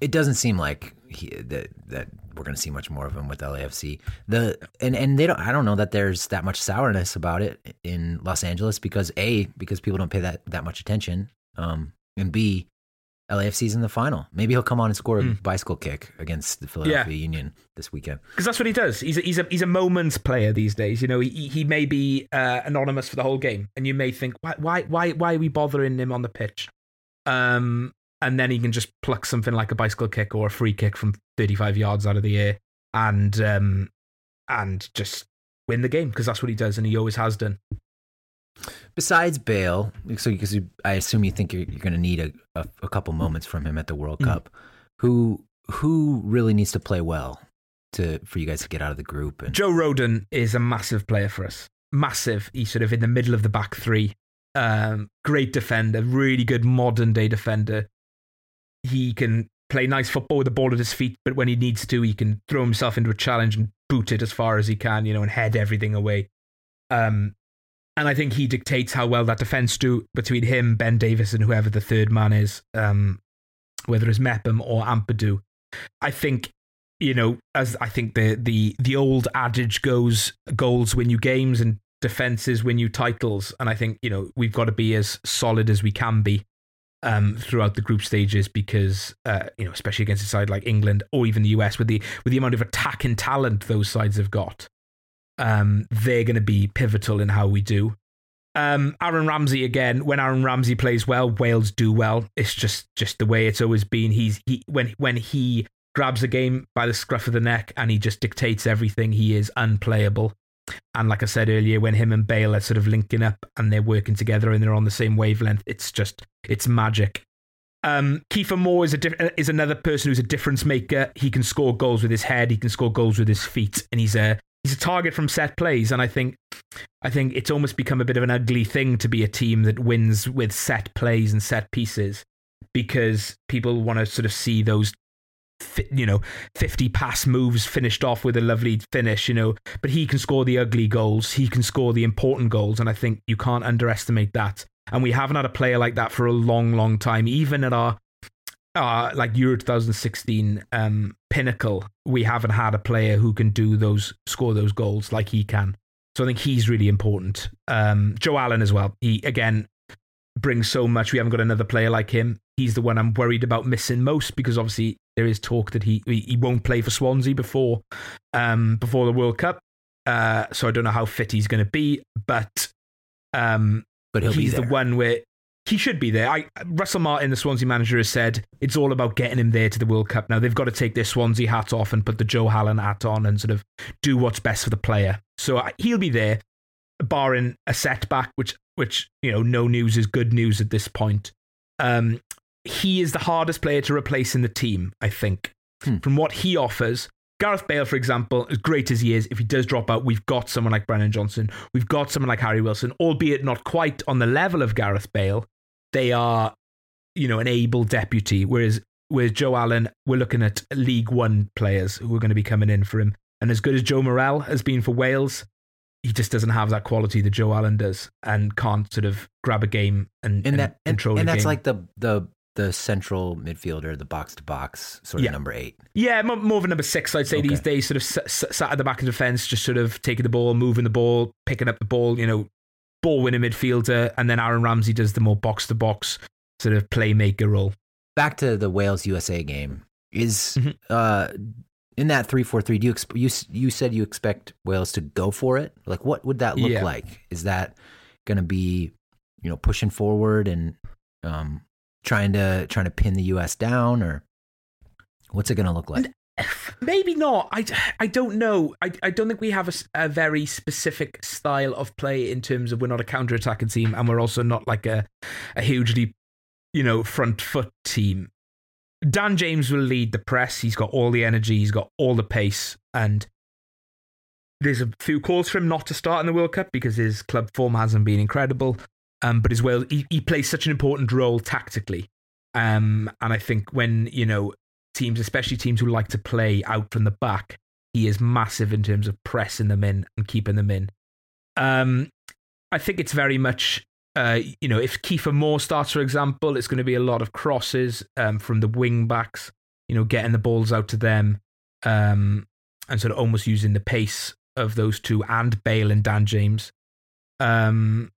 It doesn't seem like he, that that we're going to see much more of him with LAFC. The and and they don't. I don't know that there's that much sourness about it in Los Angeles because a because people don't pay that that much attention. Um, and b LAFC's in the final. Maybe he'll come on and score a mm. bicycle kick against the Philadelphia yeah. Union this weekend. Because that's what he does. He's a, he's a he's a moments player these days. You know, he he may be uh, anonymous for the whole game, and you may think, why why why why are we bothering him on the pitch? Um, and then he can just pluck something like a bicycle kick or a free kick from 35 yards out of the air, and um, and just win the game because that's what he does, and he always has done. Besides Bale, so because I assume you think you're, you're going to need a, a, a, couple moments from him at the World mm. Cup, who who really needs to play well to for you guys to get out of the group? And... Joe Rodon is a massive player for us. Massive. He's sort of in the middle of the back three. Um, great defender, really good modern day defender. He can play nice football with the ball at his feet, but when he needs to, he can throw himself into a challenge and boot it as far as he can, you know, and head everything away. Um, and I think he dictates how well that defense do between him, Ben Davies, and whoever the third man is, um, whether it's Mepham or Ampadu. I think you know, as I think the the the old adage goes, goals win you games and defenses win you titles. And I think you know we've got to be as solid as we can be um, throughout the group stages because uh, you know, especially against a side like England or even the US, with the with the amount of attacking talent those sides have got um, they're going to be pivotal in how we do. Um, Aaron Ramsey again. When Aaron Ramsey plays well, Wales do well. It's just just the way it's always been. He's he when when he grabs a game by the scruff of the neck and he just dictates everything. He is unplayable. And like I said earlier, when him and Bale are sort of linking up and they're working together and they're on the same wavelength, it's just it's magic. Um, Kiefer Moore is a diff- is another person who's a difference maker. He can score goals with his head. He can score goals with his feet, and he's a he's a target from set plays, and I think I think it's almost become a bit of an ugly thing to be a team that wins with set plays and set pieces because people want to sort of see those you know 50 pass moves finished off with a lovely finish you know. But he can score the ugly goals he can score the important goals and i think you can't underestimate that. And we haven't had a player like that for a long long time even at our uh, like Euro 2016 um, pinnacle, we haven't had a player who can do those, score those goals like he can. So I think he's really important. Um, Joe Allen as well. He again brings so much. We haven't got another player like him. He's the one I'm worried about missing most because obviously there is talk that he he won't play for Swansea before um, before the World Cup. Uh, so I don't know how fit he's going to be, but um, but he's the one where he should be there. I, Russell Martin, the Swansea manager, has said it's all about getting him there to the World Cup. Now they've got to take their Swansea hat off and put the Joe Allen hat on and sort of do what's best for the player. So uh, he'll be there, barring a setback, which which you know no news is good news at this point. Um, he is the hardest player to replace in the team, I think, hmm. from what he offers. Gareth Bale, for example, as great as he is, if he does drop out, we've got someone like Brennan Johnson. We've got someone like Harry Wilson, albeit not quite on the level of Gareth Bale. They are, you know, an able deputy. Whereas with Joe Allen, we're looking at League One players who are going to be coming in for him. And as good as Joe Morrell has been for Wales, he just doesn't have that quality that Joe Allen does, and can't sort of grab a game and, and, that, and control. And, and that's game. like the the the central midfielder, the box to box sort of yeah. number eight. Yeah, more of a number six, I'd say okay. these days. Sort of sat at the back of the defense, just sort of taking the ball, moving the ball, picking up the ball. You know, ball winning midfielder, and then Aaron Ramsey does the more box to box sort of playmaker role. Back to the Wales USA game is mm-hmm. uh, in that three four three. Do you exp- you you said you expect Wales to go for it? Like, what would that look yeah. like? Is that going to be you know pushing forward and um, trying to trying to pin the U.S. down, or what's it going to look like? Maybe not. I, I don't know. I, I don't think we have a, a very specific style of play in terms of we're not a counter attacking team and we're also not like a, a hugely, you know, front foot team. Dan James will lead the press. He's got all the energy, he's got all the pace, and there's a few calls for him not to start in the World Cup because his club form hasn't been incredible. Um, but as well, he, he plays such an important role tactically. Um, and I think when, you know, teams, especially teams who like to play out from the back, he is massive in terms of pressing them in and keeping them in. Um, I think it's very much, uh, you know, if Kiefer Moore starts, for example, it's going to be a lot of crosses um, from the wing backs, you know, getting the balls out to them um, and sort of almost using the pace of those two and Bale and Dan James. Um,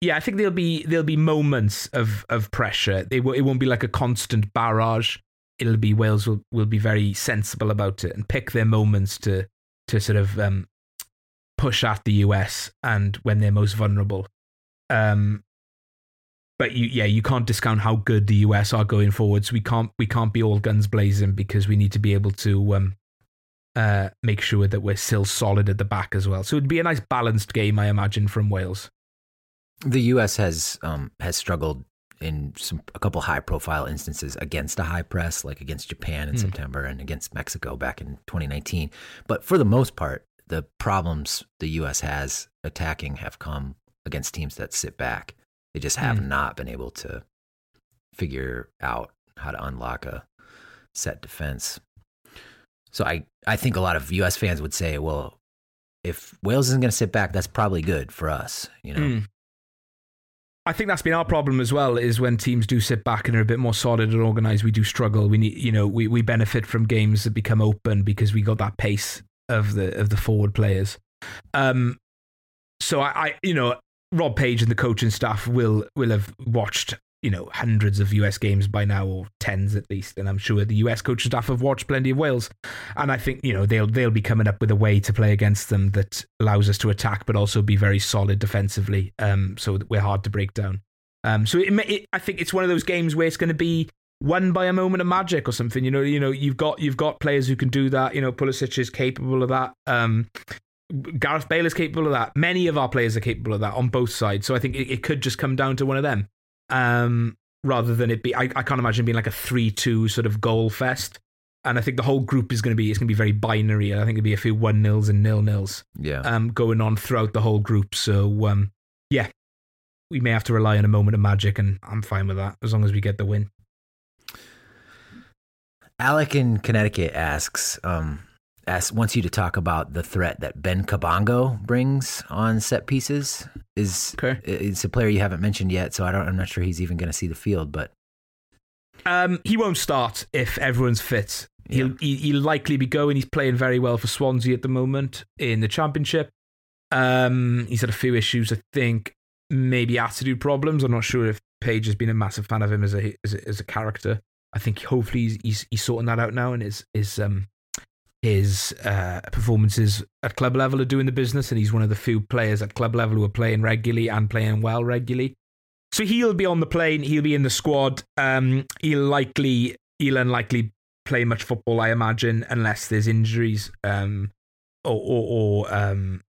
yeah, I think there'll be there'll be moments of of pressure. They w- it won't be like a constant barrage. It'll be Wales will, will be very sensible about it and pick their moments to to sort of um, push at the US and when they're most vulnerable. Um, but you, yeah, you can't discount how good the US are going forwards. We can't we can't be all guns blazing because we need to be able to um, uh, make sure that we're still solid at the back as well. So it'd be a nice balanced game, I imagine, from Wales the U.S. has um, has struggled in some a couple high profile instances against a high press, like against Japan in mm. September and against Mexico back in 2019. But for the most part, the problems the U.S. has attacking have come against teams that sit back. They just have mm. not been able to figure out how to unlock a set defense. So I, I think a lot of U.S. fans would say, well, if Wales isn't going to sit back, that's probably good for us. You know, mm. I think that's been our problem as well. Is when teams do sit back and are a bit more solid and organized, we do struggle. We need, you know, we, we benefit from games that become open because we got that pace of the of the forward players. Um, so I, I you know, Rob Page and the coaching staff will will have watched you know hundreds of US games by now, or tens at least, and I'm sure the US coaching staff have watched plenty of Wales, and I think you know they'll they'll be coming up with a way to play against them that allows us to attack, but also be very solid defensively, um, so that we're hard to break down. Um, so it, it, I think it's one of those games where it's going to be won by a moment of magic or something. You know, you know, you've got you've got players who can do that. You know, Pulisic is capable of that. Um, Gareth Bale is capable of that. Many of our players are capable of that on both sides. So I think it, it could just come down to one of them um, rather than it be. I, I can't imagine being like a three-two sort of goal fest. And I think the whole group is going to be it's going to be very binary. I think it'll be a few one nils and nil nils. Yeah. Um, going on throughout the whole group. So um, yeah, we may have to rely on a moment of magic, and I'm fine with that as long as we get the win. Alec in Connecticut asks, um, asks wants you to talk about the threat that Ben Cabango brings on set pieces. Is okay. it's a player you haven't mentioned yet, so I don't. I'm not sure he's even going to see the field, but um, he won't start if everyone's fit. He'll yeah. he, will likely be going. He's playing very well for Swansea at the moment in the Championship. Um, he's had a few issues, I think. Maybe attitude problems. I'm not sure if Page has been a massive fan of him as a as a, as a character. I think hopefully he's, he's, he's sorting that out now, and his his um his uh, performances at club level are doing the business, and he's one of the few players at club level who are playing regularly and playing well regularly. So he'll be on the plane. He'll be in the squad. Um, he'll likely he'll unlikely play much football, I imagine, unless there's injuries um, or or, or um,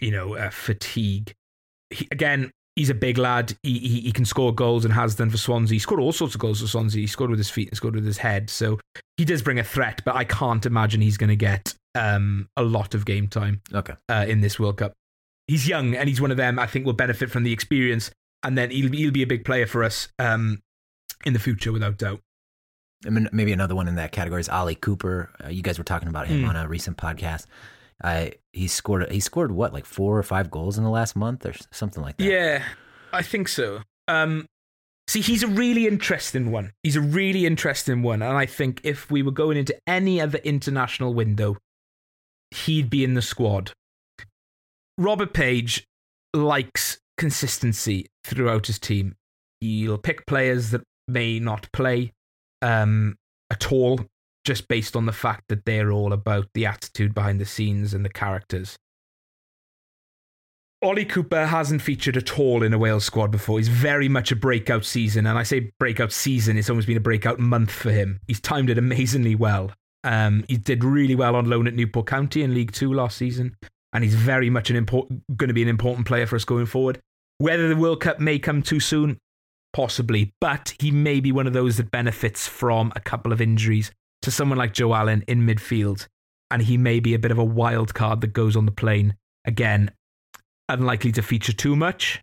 you know uh, fatigue. He, again, he's a big lad. He, he, he can score goals and has done for Swansea. He scored all sorts of goals for Swansea. He scored with his feet and scored with his head. So he does bring a threat, but I can't imagine he's going to get um, a lot of game time Okay. uh, in this World Cup. He's young and he's one of them I think will benefit from the experience, and then he'll, he'll be a big player for us um, in the future without doubt. I mean, maybe another one in that category is Ollie Cooper. Uh, you guys were talking about him Hmm. on a recent podcast. Uh, he scored. He scored what, like four or five goals in the last month, or something like that. Yeah, I think so. Um, see, he's a really interesting one. He's a really interesting one, and I think if we were going into any other international window, he'd be in the squad. Robert Page likes consistency throughout his team. He'll pick players that may not play um, at all, just based on the fact that they're all about the attitude behind the scenes and the characters. Ollie Cooper hasn't featured at all in a Wales squad before. He's very much a breakout season. And I say breakout season, it's almost been a breakout month for him. He's timed it amazingly well. Um, he did really well on loan at Newport County in League Two last season. And he's very much an important, going to be an important player for us going forward. Whether the World Cup may come too soon, possibly. But he may be one of those that benefits from a couple of injuries to someone like Joe Allen in midfield. And he may be a bit of a wild card that goes on the plane. Again, unlikely to feature too much.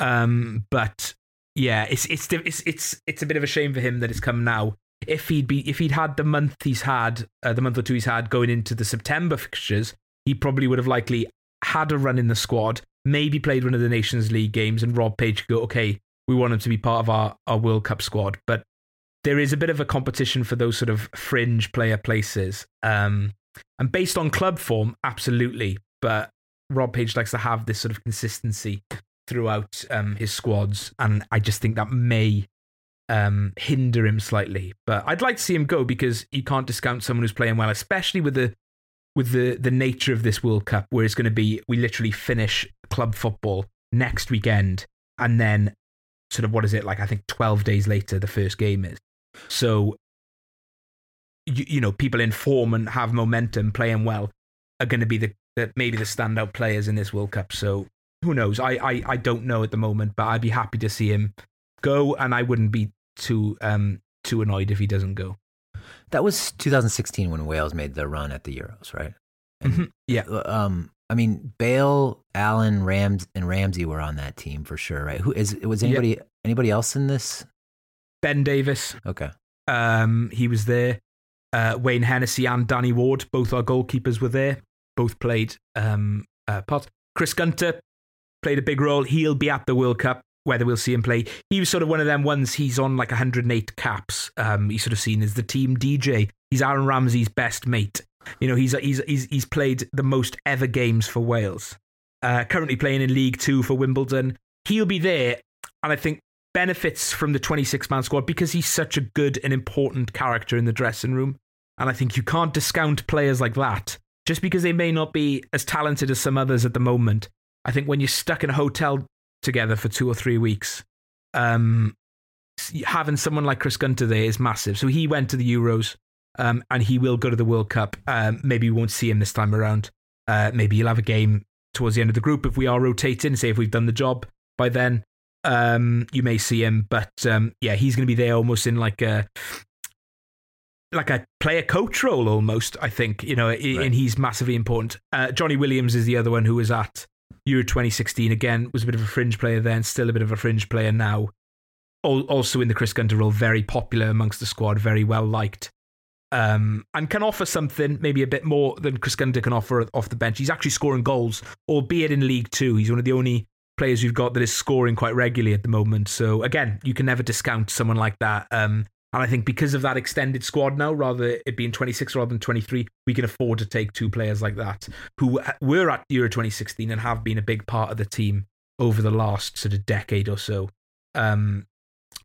Um, but yeah, it's it's it's it's it's a bit of a shame for him that it's come now. If he'd be if he'd had the month he's had, uh, the month or two he's had going into the September fixtures, he probably would have likely had a run in the squad, maybe played one of the Nations League games, and Rob Page could go, okay, we want him to be part of our, our World Cup squad. But there is a bit of a competition for those sort of fringe player places. Um, and based on club form, absolutely. But Rob Page likes to have this sort of consistency throughout um, his squads, and I just think that may um, hinder him slightly. But I'd like to see him go because you can't discount someone who's playing well, especially with the with the the nature of this World Cup, where it's going to be we literally finish club football next weekend, and then sort of what is it like? I think twelve days later the first game is. So you, you know people in form and have momentum, playing well, are going to be the, the maybe the standout players in this World Cup. So who knows? I, I I don't know at the moment, but I'd be happy to see him go, and I wouldn't be too um too annoyed if he doesn't go. That was 2016 when Wales made the run at the Euros, right? And, Mhm. Yeah. Um, I mean, Bale, Allen, Rams, and Ramsey were on that team for sure, right? Who is was anybody anybody else in this? Ben Davies, Okay, um, he was there. Uh, Wayne Hennessy and Danny Ward, both our goalkeepers, were there. Both played um, uh, parts. Chris Gunter played a big role. He'll be at the World Cup, whether we'll see him play. He was sort of one of them ones. He's on like 108 caps. Um, he's sort of seen as the team DJ. He's Aaron Ramsey's best mate. You know, he's he's he's he's played the most ever games for Wales. Uh, currently playing in League Two for Wimbledon. He'll be there, and I think benefits from the 26 man squad because he's such a good and important character in the dressing room. And I think you can't discount players like that just because they may not be as talented as some others at the moment. I think when you're stuck in a hotel together for two or three weeks, um, having someone like Chris Gunter there is massive. So he went to the Euros um, and he will go to the World Cup. Um, maybe we won't see him this time around. Uh, maybe he'll have a game towards the end of the group if we are rotating, say if we've done the job by then. Um, you may see him, but um, yeah, he's going to be there almost in like a like a player coach role almost. I think you know, Right. and he's massively important. Uh, Johnny Williams is the other one who was at Euro 2016 again. Was a bit of a fringe player then, still a bit of a fringe player now. Al- Also in the Chris Gunter role, very popular amongst the squad, very well liked. Um, and can offer something maybe a bit more than Chris Gunter can offer off the bench. He's actually scoring goals, albeit in League Two. He's one of the only players we've got that is scoring quite regularly at the moment. So again, you can never discount someone like that. Um, And I think because of that extended squad now, rather it being 26 rather than 23, we can afford to take two players like that who were at Euro 2016 and have been a big part of the team over the last sort of decade or so um,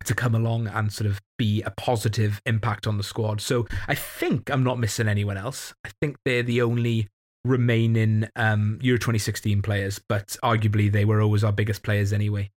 to come along and sort of be a positive impact on the squad. So I think I'm not missing anyone else. I think they're the only remaining um, Euro 2016 players, but arguably they were always our biggest players anyway.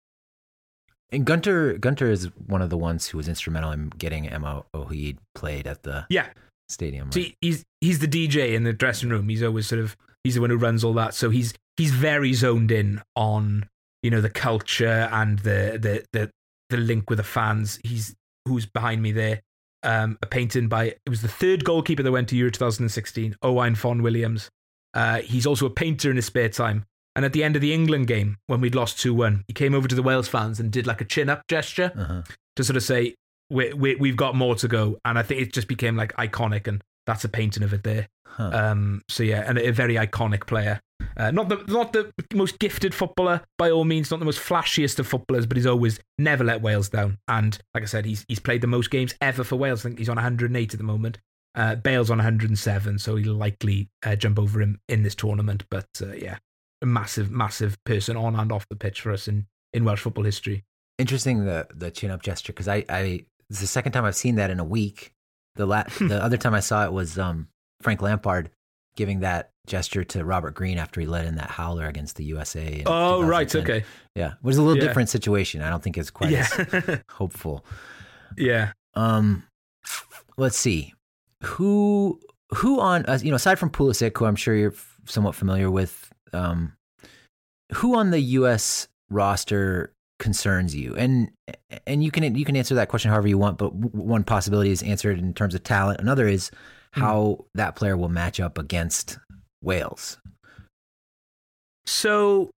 And Gunter Gunter is one of the ones who was instrumental in getting Emma Ohid played at the yeah stadium. Right? So he's he's the DJ in the dressing room. He's always sort of he's the one who runs all that. So he's he's very zoned in on you know the culture and the the the the link with the fans. He's who's behind me there. Um, a painting by it was the third goalkeeper that went to Euro 2016, Owain Fon Williams. Uh, he's also a painter in his spare time. And at the end of the England game, when we'd lost 2 1, he came over to the Wales fans and did like a chin up gesture uh-huh. to sort of say, we, we, We've got more to go. And I think it just became like iconic. And that's a painting of it there. Huh. Um, so yeah, and a very iconic player. Uh, not the not the most gifted footballer by all means, not the most flashiest of footballers, but he's always never let Wales down. And like I said, he's he's played the most games ever for Wales. I think he's on 108 at the moment. Uh, Bale's on 107, so he'll likely uh, jump over him in this tournament. But uh, yeah, a massive, massive person on and off the pitch for us in, in Welsh football history. Interesting the the chin up gesture because I I it's the second time I've seen that in a week. The la- *laughs* the other time I saw it was um, Frank Lampard giving that gesture to Robert Green after he let in that howler against the USA. Oh right, okay, yeah, it was a little yeah. different situation. I don't think it's quite yeah. as *laughs* hopeful. Yeah. Um, let's see who who on uh, you know aside from Pulisic, who I'm sure you're somewhat familiar with um, who on the U.S. roster concerns you? And and you can you can answer that question however you want. But one possibility is answered in terms of talent. Another is hmm. how mm. that player will match up against Wales. So,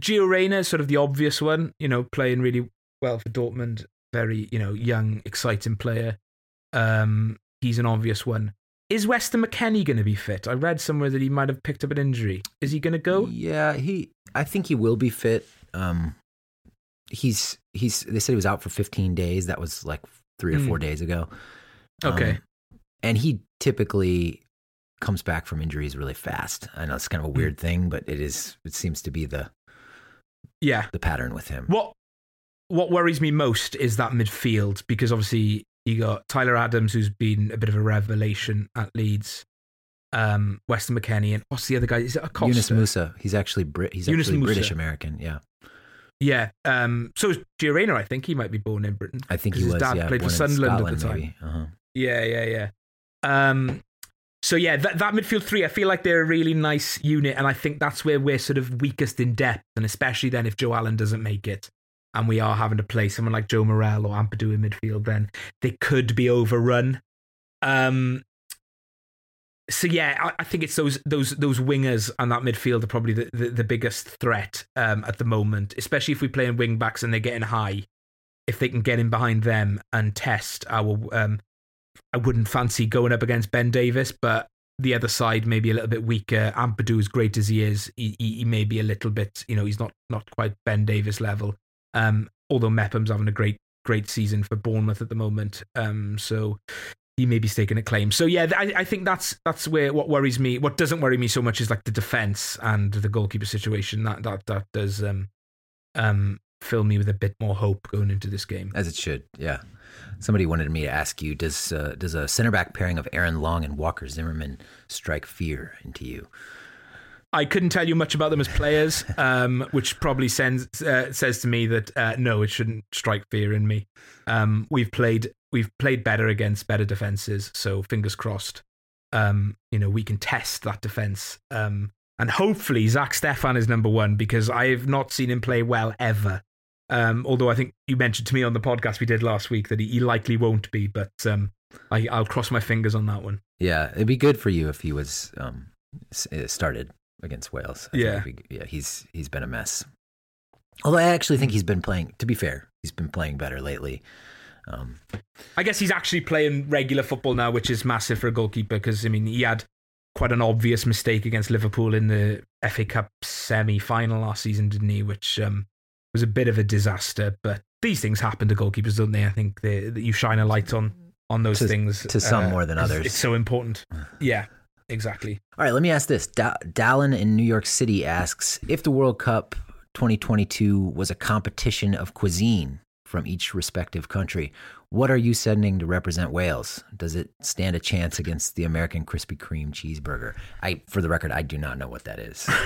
Gio Reyna is sort of the obvious one. You know, playing really well for Dortmund. Very you know young, exciting player. Um, he's an obvious one. Is Weston McKennie going to be fit? I read somewhere that he might have picked up an injury. Is he going to go? Yeah, he. I think he will be fit. Um, he's he's. They said he was out for 15 days. That was like three or mm. four days ago. Okay. Um, and he typically comes back from injuries really fast. I know it's kind of a weird mm. thing, but it is. It seems to be the yeah the pattern with him. What what worries me most is that midfield because obviously you got Tyler Adams, who's been a bit of a revelation at Leeds. Um, Weston McKennie, and what's the other guy? Is it Acosta? Yunus Musah. He's actually Brit. He's Yunus actually British American. Yeah. Yeah. Um, so is Gio Reyna, I think he might be born in Britain. I think he was. His dad yeah, played for Sunderland at the time. Uh-huh. Yeah, yeah, yeah. Um, so yeah, that, that midfield three, I feel like they're a really nice unit, and I think that's where we're sort of weakest in depth, and especially then if Joe Allen doesn't make it and we are having to play someone like Joe Morrell or Ampadu in midfield, then they could be overrun. Um, so yeah, I, I, think it's those those those wingers and that midfield are probably the, the, the biggest threat um, at the moment, especially if we play in wing backs and they're getting high. If they can get in behind them and test our, um, I wouldn't fancy going up against Ben Davies, but the other side may be a little bit weaker. Ampadu, as great as he is, he, he, he may be a little bit, you know, he's not not quite Ben Davies level. Um, although Mepham's having a great great season for Bournemouth at the moment. Um, so he may be staking a claim. So yeah, I, I, think that's that's where what worries me. What doesn't worry me so much is like the defense and the goalkeeper situation. That that that does um um fill me with a bit more hope going into this game. As it should, yeah. Somebody wanted me to ask you: Does uh, does a center back pairing of Aaron Long and Walker Zimmerman strike fear into you? I couldn't tell you much about them as players, um, which probably sends uh, says to me that uh, no, it shouldn't strike fear in me. Um, we've played we've played better against better defenses, so fingers crossed. Um, you know, we can test that defense, um, and hopefully Zack Steffen is number one because I have not seen him play well ever. Um, although I think you mentioned to me on the podcast we did last week that he, he likely won't be, but um, I, will cross my fingers on that one. Yeah, it'd be good for you if he was started against Wales. I yeah, we, yeah, he's he's been a mess. Although I actually think he's been playing. To be fair, he's been playing better lately. Um, I guess he's actually playing regular football now, which is massive for a goalkeeper because I mean he had quite an obvious mistake against Liverpool in the FA Cup semi-final last season, didn't he? Which um, was a bit of a disaster. But these things happen to goalkeepers, don't they? I think that you shine a light on on those To- things to some uh, more than others. It's so important. *sighs* Yeah, exactly. All right, let me ask this. Da- Dallin in New York City asks if the World Cup 2022 was a competition of cuisine from each respective country, what are you sending to represent Wales? Does it stand a chance against the American Krispy Kreme cheeseburger? I, for the record, I do not know what that is. *laughs*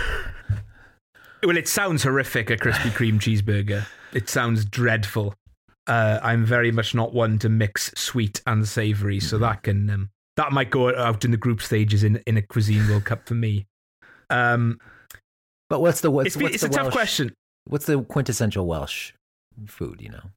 Well, it sounds horrific, a Krispy Kreme cheeseburger. It sounds dreadful. Uh, I'm very much not one to mix sweet and savory, so that can um, that might go out in the group stages in, in a cuisine World Cup for me. Um, But what's the what's, it's what's it's the a tough question. What's the quintessential Welsh food? You know,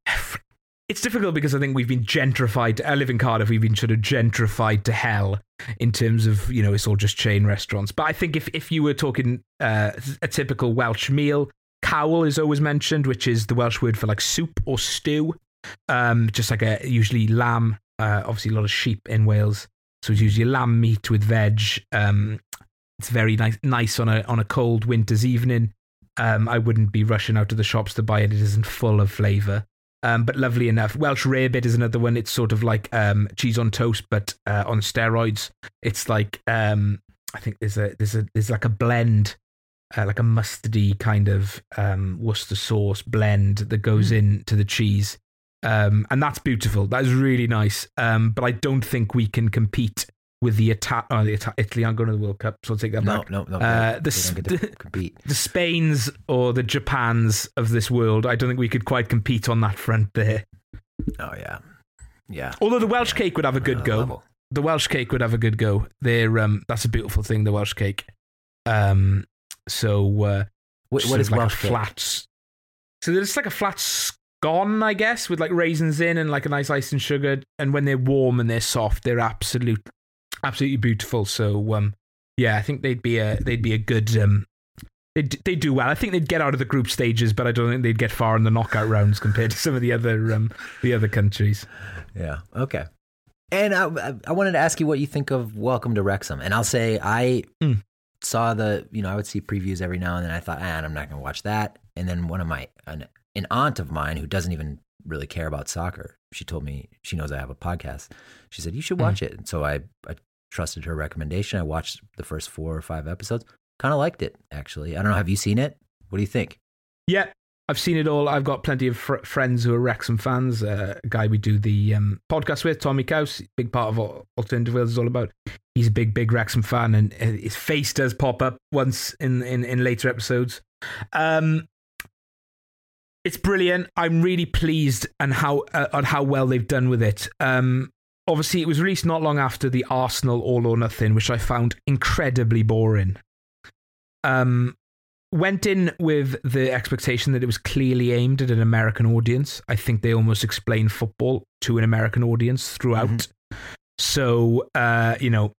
It's difficult because I think we've been gentrified. I live in Cardiff. We've been sort of gentrified to hell in terms of you know it's all just chain restaurants. But I think if if you were talking uh, a typical Welsh meal, cawl is always mentioned, which is the Welsh word for like soup or stew. Um, just like a usually lamb. Uh, obviously, a lot of sheep in Wales, so it's usually lamb meat with veg. Um, it's very nice, nice on a on a cold winter's evening. Um, I wouldn't be rushing out to the shops to buy it. It isn't full of flavour. Um, but lovely enough. Welsh rarebit is another one. It's sort of like um, cheese on toast, but uh, on steroids. It's like um, I think there's a there's a there's like a blend, uh, like a mustardy kind of um, Worcester sauce blend that goes into the cheese, um, and that's beautiful. That is really nice. Um, but I don't think we can compete with the Ita- oh, the Ita- Italy aren't going to the World Cup, so I'll take that no, back no, no. Uh, the don't get to sp- compete. the Spains or the Japans of this world, I don't think we could quite compete on that front there. Oh yeah, yeah. Although the Welsh cake would have a good Another go. level. The Welsh cake would have a good go. They're um, that's a beautiful thing. The Welsh cake. Um, so uh, What, what is like Welsh a cake? flat? s- So it's like a flat scone, I guess, with like raisins in and like a nice ice and sugar. And when they're warm and they're soft, they're absolute, absolutely beautiful. So um, yeah, I think they'd be a they'd be a good um. They they do well. I think they'd get out of the group stages, but I don't think they'd get far in the knockout rounds compared to some of the other um the other countries. Yeah. Okay. And I, I- I wanted to ask you what you think of Welcome to Wrexham. And I'll say I Mm. saw the, you know, I would see previews every now and then. I thought, ah, I'm not going to watch that. And then one of my, an, an aunt of mine who doesn't even really care about soccer, she told me she knows I have a podcast. She said, you should watch it. And so I, I trusted her recommendation. I watched the first four or five episodes. Kind of liked it, actually. I don't know. Have you seen it? What do you think? Yeah, I've seen it all. I've got plenty of fr- friends who are Wrexham fans. Uh, a guy we do the um, podcast with, Tommy Couse, big part of what Alternative Wales is all about. He's a big, big Wrexham fan, and uh, his face does pop up once in in, in later episodes. Um, it's brilliant. I'm really pleased and how uh, on how well they've done with it. Um, obviously, it was released not long after the Arsenal All or Nothing, which I found incredibly boring. Um, went in with the expectation that it was clearly aimed at an American audience. I think they almost explained football to an American audience throughout. Mhm. So, uh, you know,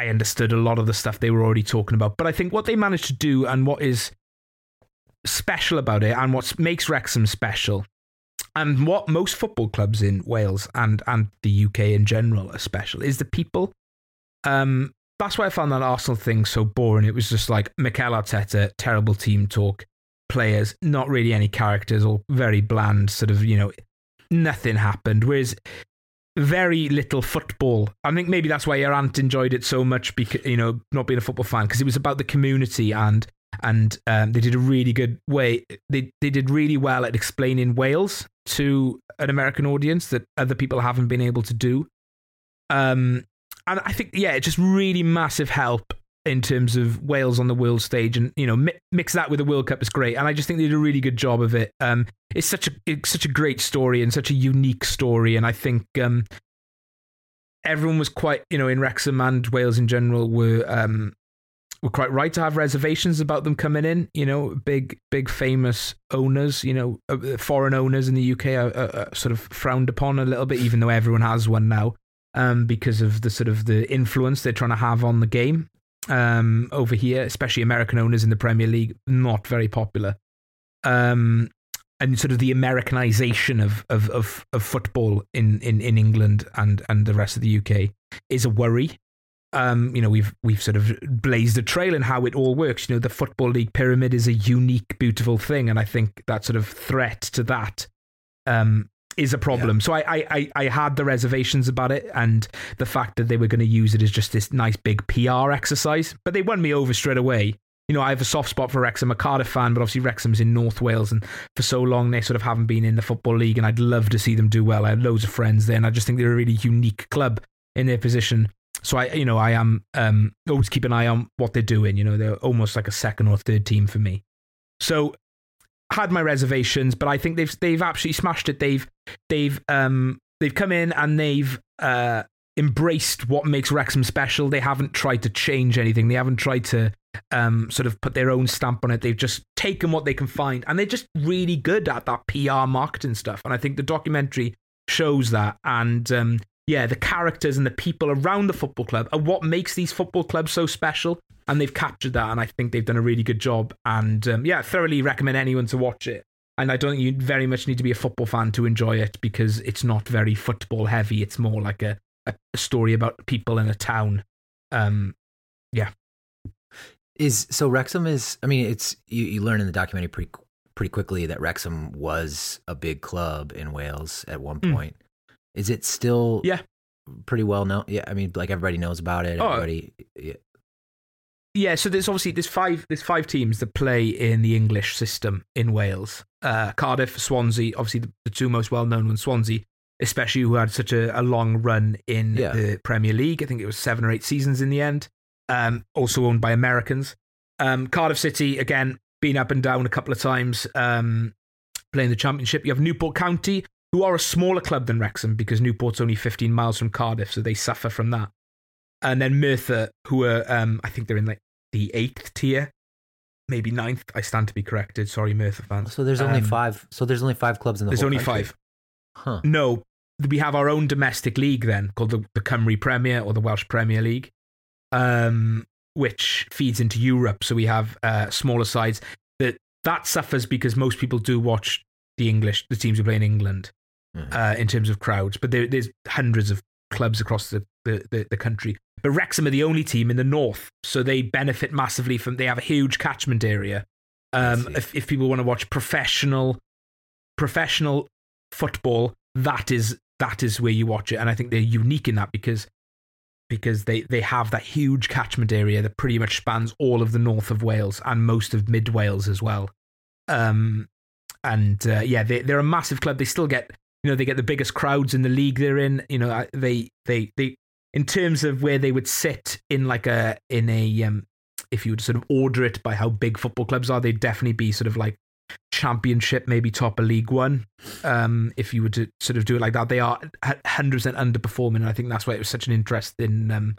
I understood a lot of the stuff they were already talking about. But I think what they managed to do and what is special about it and what makes Wrexham special and what most football clubs in Wales and, and the UK in general are special is the people. Um, that's why I found that Arsenal thing so boring. It was just like Mikel Arteta, terrible team talk, players, not really any characters, all very bland, sort of, you know, nothing happened. Whereas very little football. I think maybe that's why your aunt enjoyed it so much because you know not being a football fan because it was about the community and and um, they did a really good way. They they did really well at explaining Wales to an American audience that other people haven't been able to do. Um, and I think yeah, it's just really massive help in terms of Wales on the world stage, and you know mi- mix that with the World Cup is great. And I just think they did a really good job of it. Um, it's such a it's such a great story and such a unique story, and I think um, everyone was quite you know in Wrexham and Wales in general were um were quite right to have reservations about them coming in. You know, big big famous owners. You know, uh, foreign owners in the UK are, are, are sort of frowned upon a little bit, even though everyone has one now. Um, because of the sort of the influence they're trying to have on the game um, over here, especially American owners in the Premier League, not very popular. Um, and sort of the Americanization of of of, of football in, in, in England and, and the rest of the UK is a worry. Um, you know, we've we've sort of blazed a trail in how it all works. You know, the football league pyramid is a unique, beautiful thing, and I think that sort of threat to that um, is a problem. Yeah. So I, I, I had the reservations about it and the fact that they were going to use it as just this nice big PR exercise. But they won me over straight away. You know, I have a soft spot for Wrexham, a Cardiff fan, but obviously Wrexham's in North Wales, and for so long they sort of haven't been in the football league, and I'd love to see them do well. I have loads of friends there, and I just think they're a really unique club in their position. So I, you know, I am um, always keep an eye on what they're doing. You know, they're almost like a second or third team for me. So had my reservations, but I think they've they've absolutely smashed it. They've they've um they've come in and they've uh embraced what makes Wrexham special. They haven't tried to change anything. They haven't tried to um sort of put their own stamp on it. They've just taken what they can find, and they're just really good at that PR marketing stuff. And I think the documentary shows that. And um, yeah, the characters and the people around the football club are what makes these football clubs so special and they've captured that, and I think they've done a really good job. And um, yeah, thoroughly recommend anyone to watch it. And I don't think you very much need to be a football fan to enjoy it because it's not very football heavy. It's more like a, a story about people in a town. Um, yeah. Is so Wrexham is. I mean, it's you, you learn in the documentary pretty pretty quickly that Wrexham was a big club in Wales at one hmm. point. Mm. Is it still? Yeah. Pretty well known. Yeah, I mean, like everybody knows about it. Oh, everybody. Yeah yeah, so there's obviously there's five there's five teams that play in the English system in Wales. Uh, Cardiff, Swansea, obviously the, the, two most well known ones. Swansea, especially who had such a, a long run in yeah. the Premier League. I think it was seven or eight seasons in the end. Um, also owned by Americans. Um, Cardiff City again been up and down a couple of times. Um, playing the Championship. You have Newport County, who are a smaller club than Wrexham because Newport's only 15 miles from Cardiff, so they suffer from that. And then Merthyr, who are um, I think they're in like the eighth tier, maybe ninth. I stand to be corrected. Sorry, Merthyr fans. So there's only um, five. So there's only five clubs in the. There's only country. five. Huh. No, we have our own domestic league then called the, the Cymru Premier or the Welsh Premier League, um, which feeds into Europe. So we have uh, smaller sides. That that suffers because most people do watch the English, the teams who play in England, mm-hmm. uh, in terms of crowds. But there, there's hundreds of clubs across the, the, the, the, country. But Wrexham are the only team in the north, so they benefit massively from. They have a huge catchment area. Um, if if people want to watch professional professional football, that is that is where you watch it, and I think they're unique in that because because they, they have that huge catchment area that pretty much spans all of the north of Wales and most of mid Wales as well. Um, and uh, yeah, they, they're a massive club. They still get you know they get the biggest crowds in the league they're in. You know they they they in terms of where they would sit in like a in a um if you would sort of order it by how big football clubs are, they'd definitely be sort of like championship, maybe top of League One. Um, if you were to sort of do it like that, they are hundred percent underperforming, and I think that's why it was such an interesting um,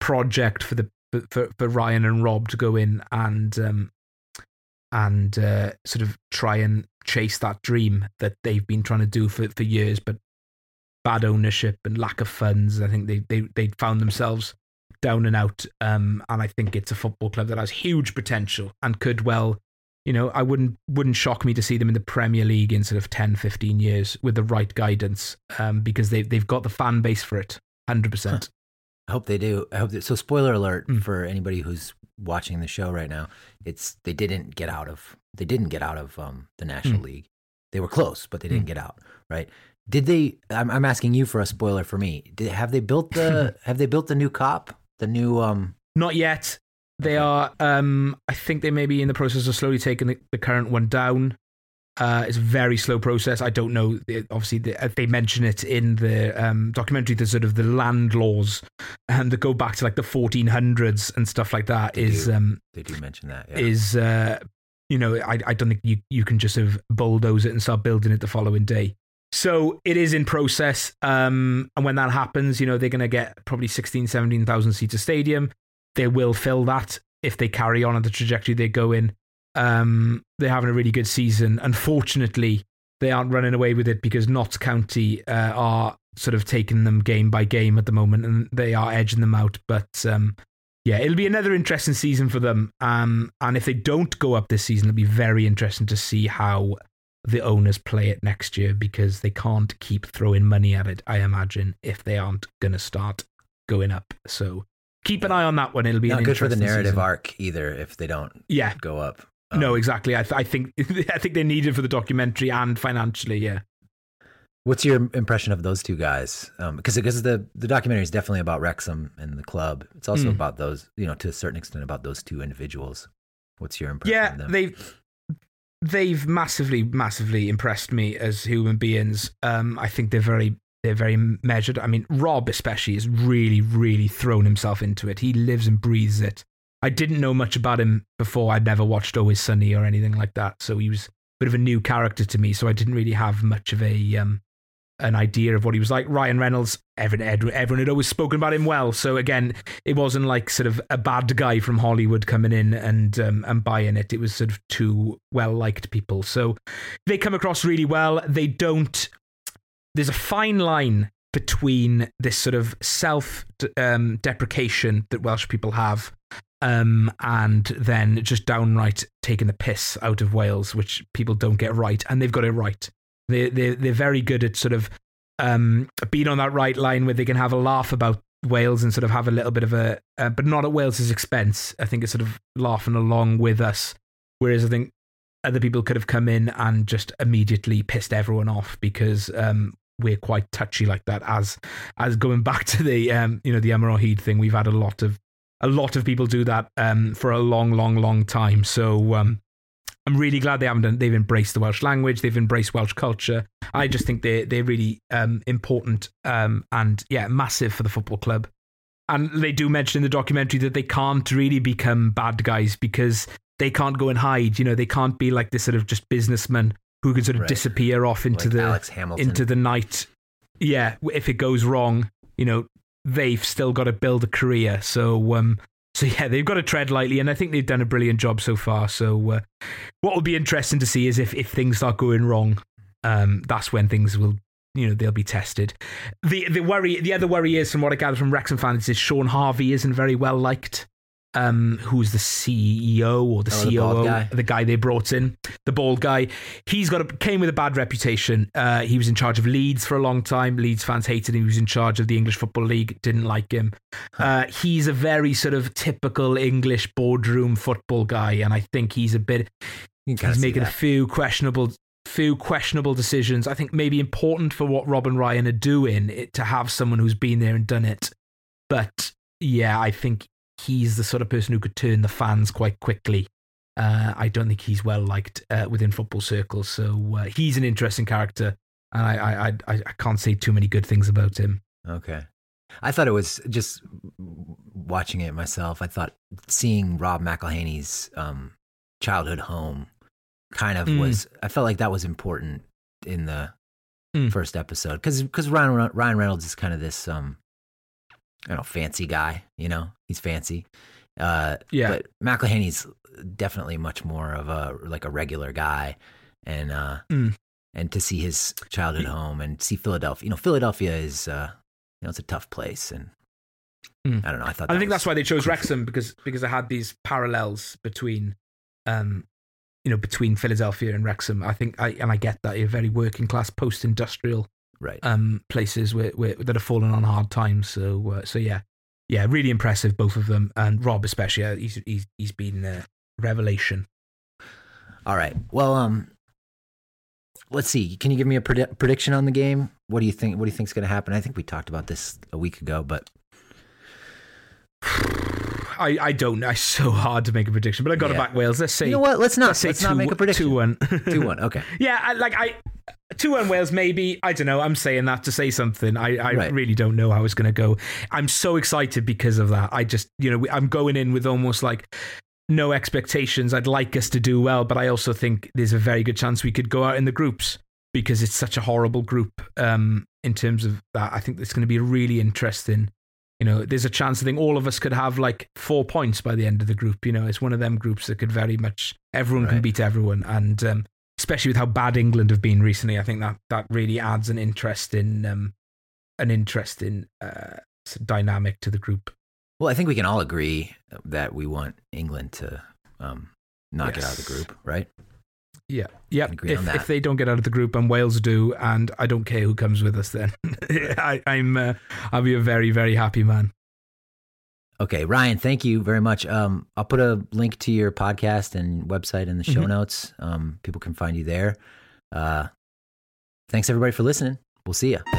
project for the for, for Ryan and Rob to go in and um, and uh, sort of try and chase that dream that they've been trying to do for, for years, but bad ownership and lack of funds. I think they they they found themselves down and out. Um, and I think it's a football club that has huge potential and could well, you know, I wouldn't wouldn't shock me to see them in the Premier League in sort of 10, 15 years with the right guidance. Um, because they they've got the fan base for it, hundred percent. I hope they do. I hope that, so. Spoiler alert mm. for anybody who's watching the show right now. It's they didn't get out of they didn't get out of um, the National mm. League. They were close, but they didn't mm. get out. Right? Did they? I'm, I'm asking you for a spoiler for me. Did, have they built the *laughs* Have they built the new Kop? The new um. Not yet. They okay. are. Um, I think they may be in the process of slowly taking the, the current one down. Uh, it's a very slow process. I don't know. Obviously, they, they mention it in the um, documentary. The sort of the land laws, and that go back to like the 1400s and stuff like that. They is do. um, they do mention that? Yeah. Is uh, you know, I I don't think you you can just sort of bulldoze it and start building it the following day. So it is in process. Um, and when that happens, you know, they're going to get probably 16, 17,000 seats a stadium. They will fill that if they carry on at the trajectory they go in. Um, they're having a really good season. Unfortunately, they aren't running away with it because Notts County uh, are sort of taking them game by game at the moment, and they are edging them out. But um, yeah, it'll be another interesting season for them. Um, and if they don't go up this season, it'll be very interesting to see how the owners play it next year because they can't keep throwing money at it. I imagine if they aren't going to start going up. So keep an eye on that one. It'll be not good for the narrative season. arc either if they don't yeah go up. Um, no, exactly. I, th- I think *laughs* I think they need it for the documentary and financially. Yeah. What's your impression of those two guys? Because um, because the the documentary is definitely about Wrexham and the club. It's also mm. about those, you know, to a certain extent about those two individuals. What's your impression? Yeah, they've they've massively, massively impressed me as human beings. Um, I think they're very they're very measured. I mean, Rob especially has really, really thrown himself into it. He lives and breathes it. I didn't know much about him before. I'd never watched Always Sunny or anything like that, so he was a bit of a new character to me. So I didn't really have much of a um, an idea of what he was like. Ryan Reynolds, everyone, everyone had always spoken about him well. So again, it wasn't like sort of a bad guy from Hollywood coming in and um, and buying it. It was sort of two well liked people. So they come across really well. They don't. There's a fine line between this sort of self um, deprecation that Welsh people have. Um, and then just downright taking the piss out of Wales, which people don't get right, and they've got it right. They they they're very good at sort of um, being on that right line where they can have a laugh about Wales and sort of have a little bit of a, uh, but not at Wales's expense. I think it's sort of laughing along with us. Whereas I think other people could have come in and just immediately pissed everyone off because um, we're quite touchy like that. As as going back to the um, you know the Yma o Hyd thing, we've had a lot of a lot of people do that um, for a long, long, long time. So um, I'm really glad they haven't done. They've embraced the Welsh language. They've embraced Welsh culture. I just think they're they're really um, important um, and yeah, massive for the football club. And they do mention in the documentary that they can't really become bad guys because they can't go and hide. You know, they can't be like this sort of just businessman who can sort of right. disappear off into like the into the night. Yeah, if it goes wrong, you know, they've still got to build a career. So um, so yeah, they've got to tread lightly, and I think they've done a brilliant job so far. So uh, what will be interesting to see is if if things start going wrong, um, that's when things will you know they'll be tested. The the worry, the other worry is from what I gather from Wrexham fans is Shaun Harvey isn't very well liked um, who's the CEO or the oh, COO, the guy. the guy. they brought in, the bald guy. He's got a, came with a bad reputation. Uh, he was in charge of Leeds for a long time. Leeds fans hated him. He was in charge of the English Football League. Didn't like him. Uh, he's a very sort of typical English boardroom football guy, and I think he's a bit. He's making a few questionable few questionable decisions. I think maybe important for what Rob and Ryan are doing it, to have someone who's been there and done it. But yeah, I think he's the sort of person who could turn the fans quite quickly. Uh, I don't think he's well liked uh, within football circles, so uh, he's an interesting character, and I, I, I, I can't say too many good things about him. Okay, I thought it was just watching it myself. I thought seeing Rob McElhenney's um, childhood home kind of mm. was. I felt like that was important in the mm. first episode because because Ryan Ryan Reynolds is kind of this um, I don't know, fancy guy. You know, he's fancy. Uh, yeah. But McElhenney's definitely much more of a like a regular guy, and uh, mm. and to see his childhood home and see Philadelphia. You know, Philadelphia is uh, you know it's a tough place, and mm. I don't know. I thought I think that's why they chose Wrexham because because I had these parallels between, um, you know, between Philadelphia and Wrexham. I think I and I get that you're very working class, post industrial right um, places where, where, that have fallen on hard times. So uh, so yeah, yeah, really impressive both of them, and Rob especially. Uh, he's he's he's been a revelation. All right, well, um, let's see. Can you give me a pred- prediction on the game? What do you think? What do you think's going to happen? I think we talked about this a week ago, but. I, I don't know. It's so hard to make a prediction, but I got yeah. to back Wales. Let's say you know what? Let's not let's, let's two, not make a prediction. Two one. *laughs* two one. Okay. *laughs* Yeah, I, like I two one Wales, maybe. I don't know. I'm saying that to say something. I, I right. really don't know how it's going to go. I'm so excited because of that. I just, you know, I'm going in with almost like no expectations. I'd like us to do well, but I also think there's a very good chance we could go out in the groups because it's such a horrible group um, in terms of that. I think it's going to be a really interesting. You know, there's a chance I think all of us could have like four points by the end of the group. You know, it's one of them groups that could very much everyone right. can beat everyone, and um, especially with how bad England have been recently. I think that that really adds an interesting um, an interesting uh, dynamic to the group. Well, I think we can all agree that we want England to um, not yes. get out of the group, right? Yeah, yeah. If, if they don't get out of the group and Wales do, and I don't care who comes with us, then *laughs* I, am uh, I'll be a very very happy man. Okay, Ryan, thank you very much. Um, I'll put a link to your podcast and website in the show mm-hmm. notes. Um, people can find you there. Uh, thanks everybody for listening. We'll see you.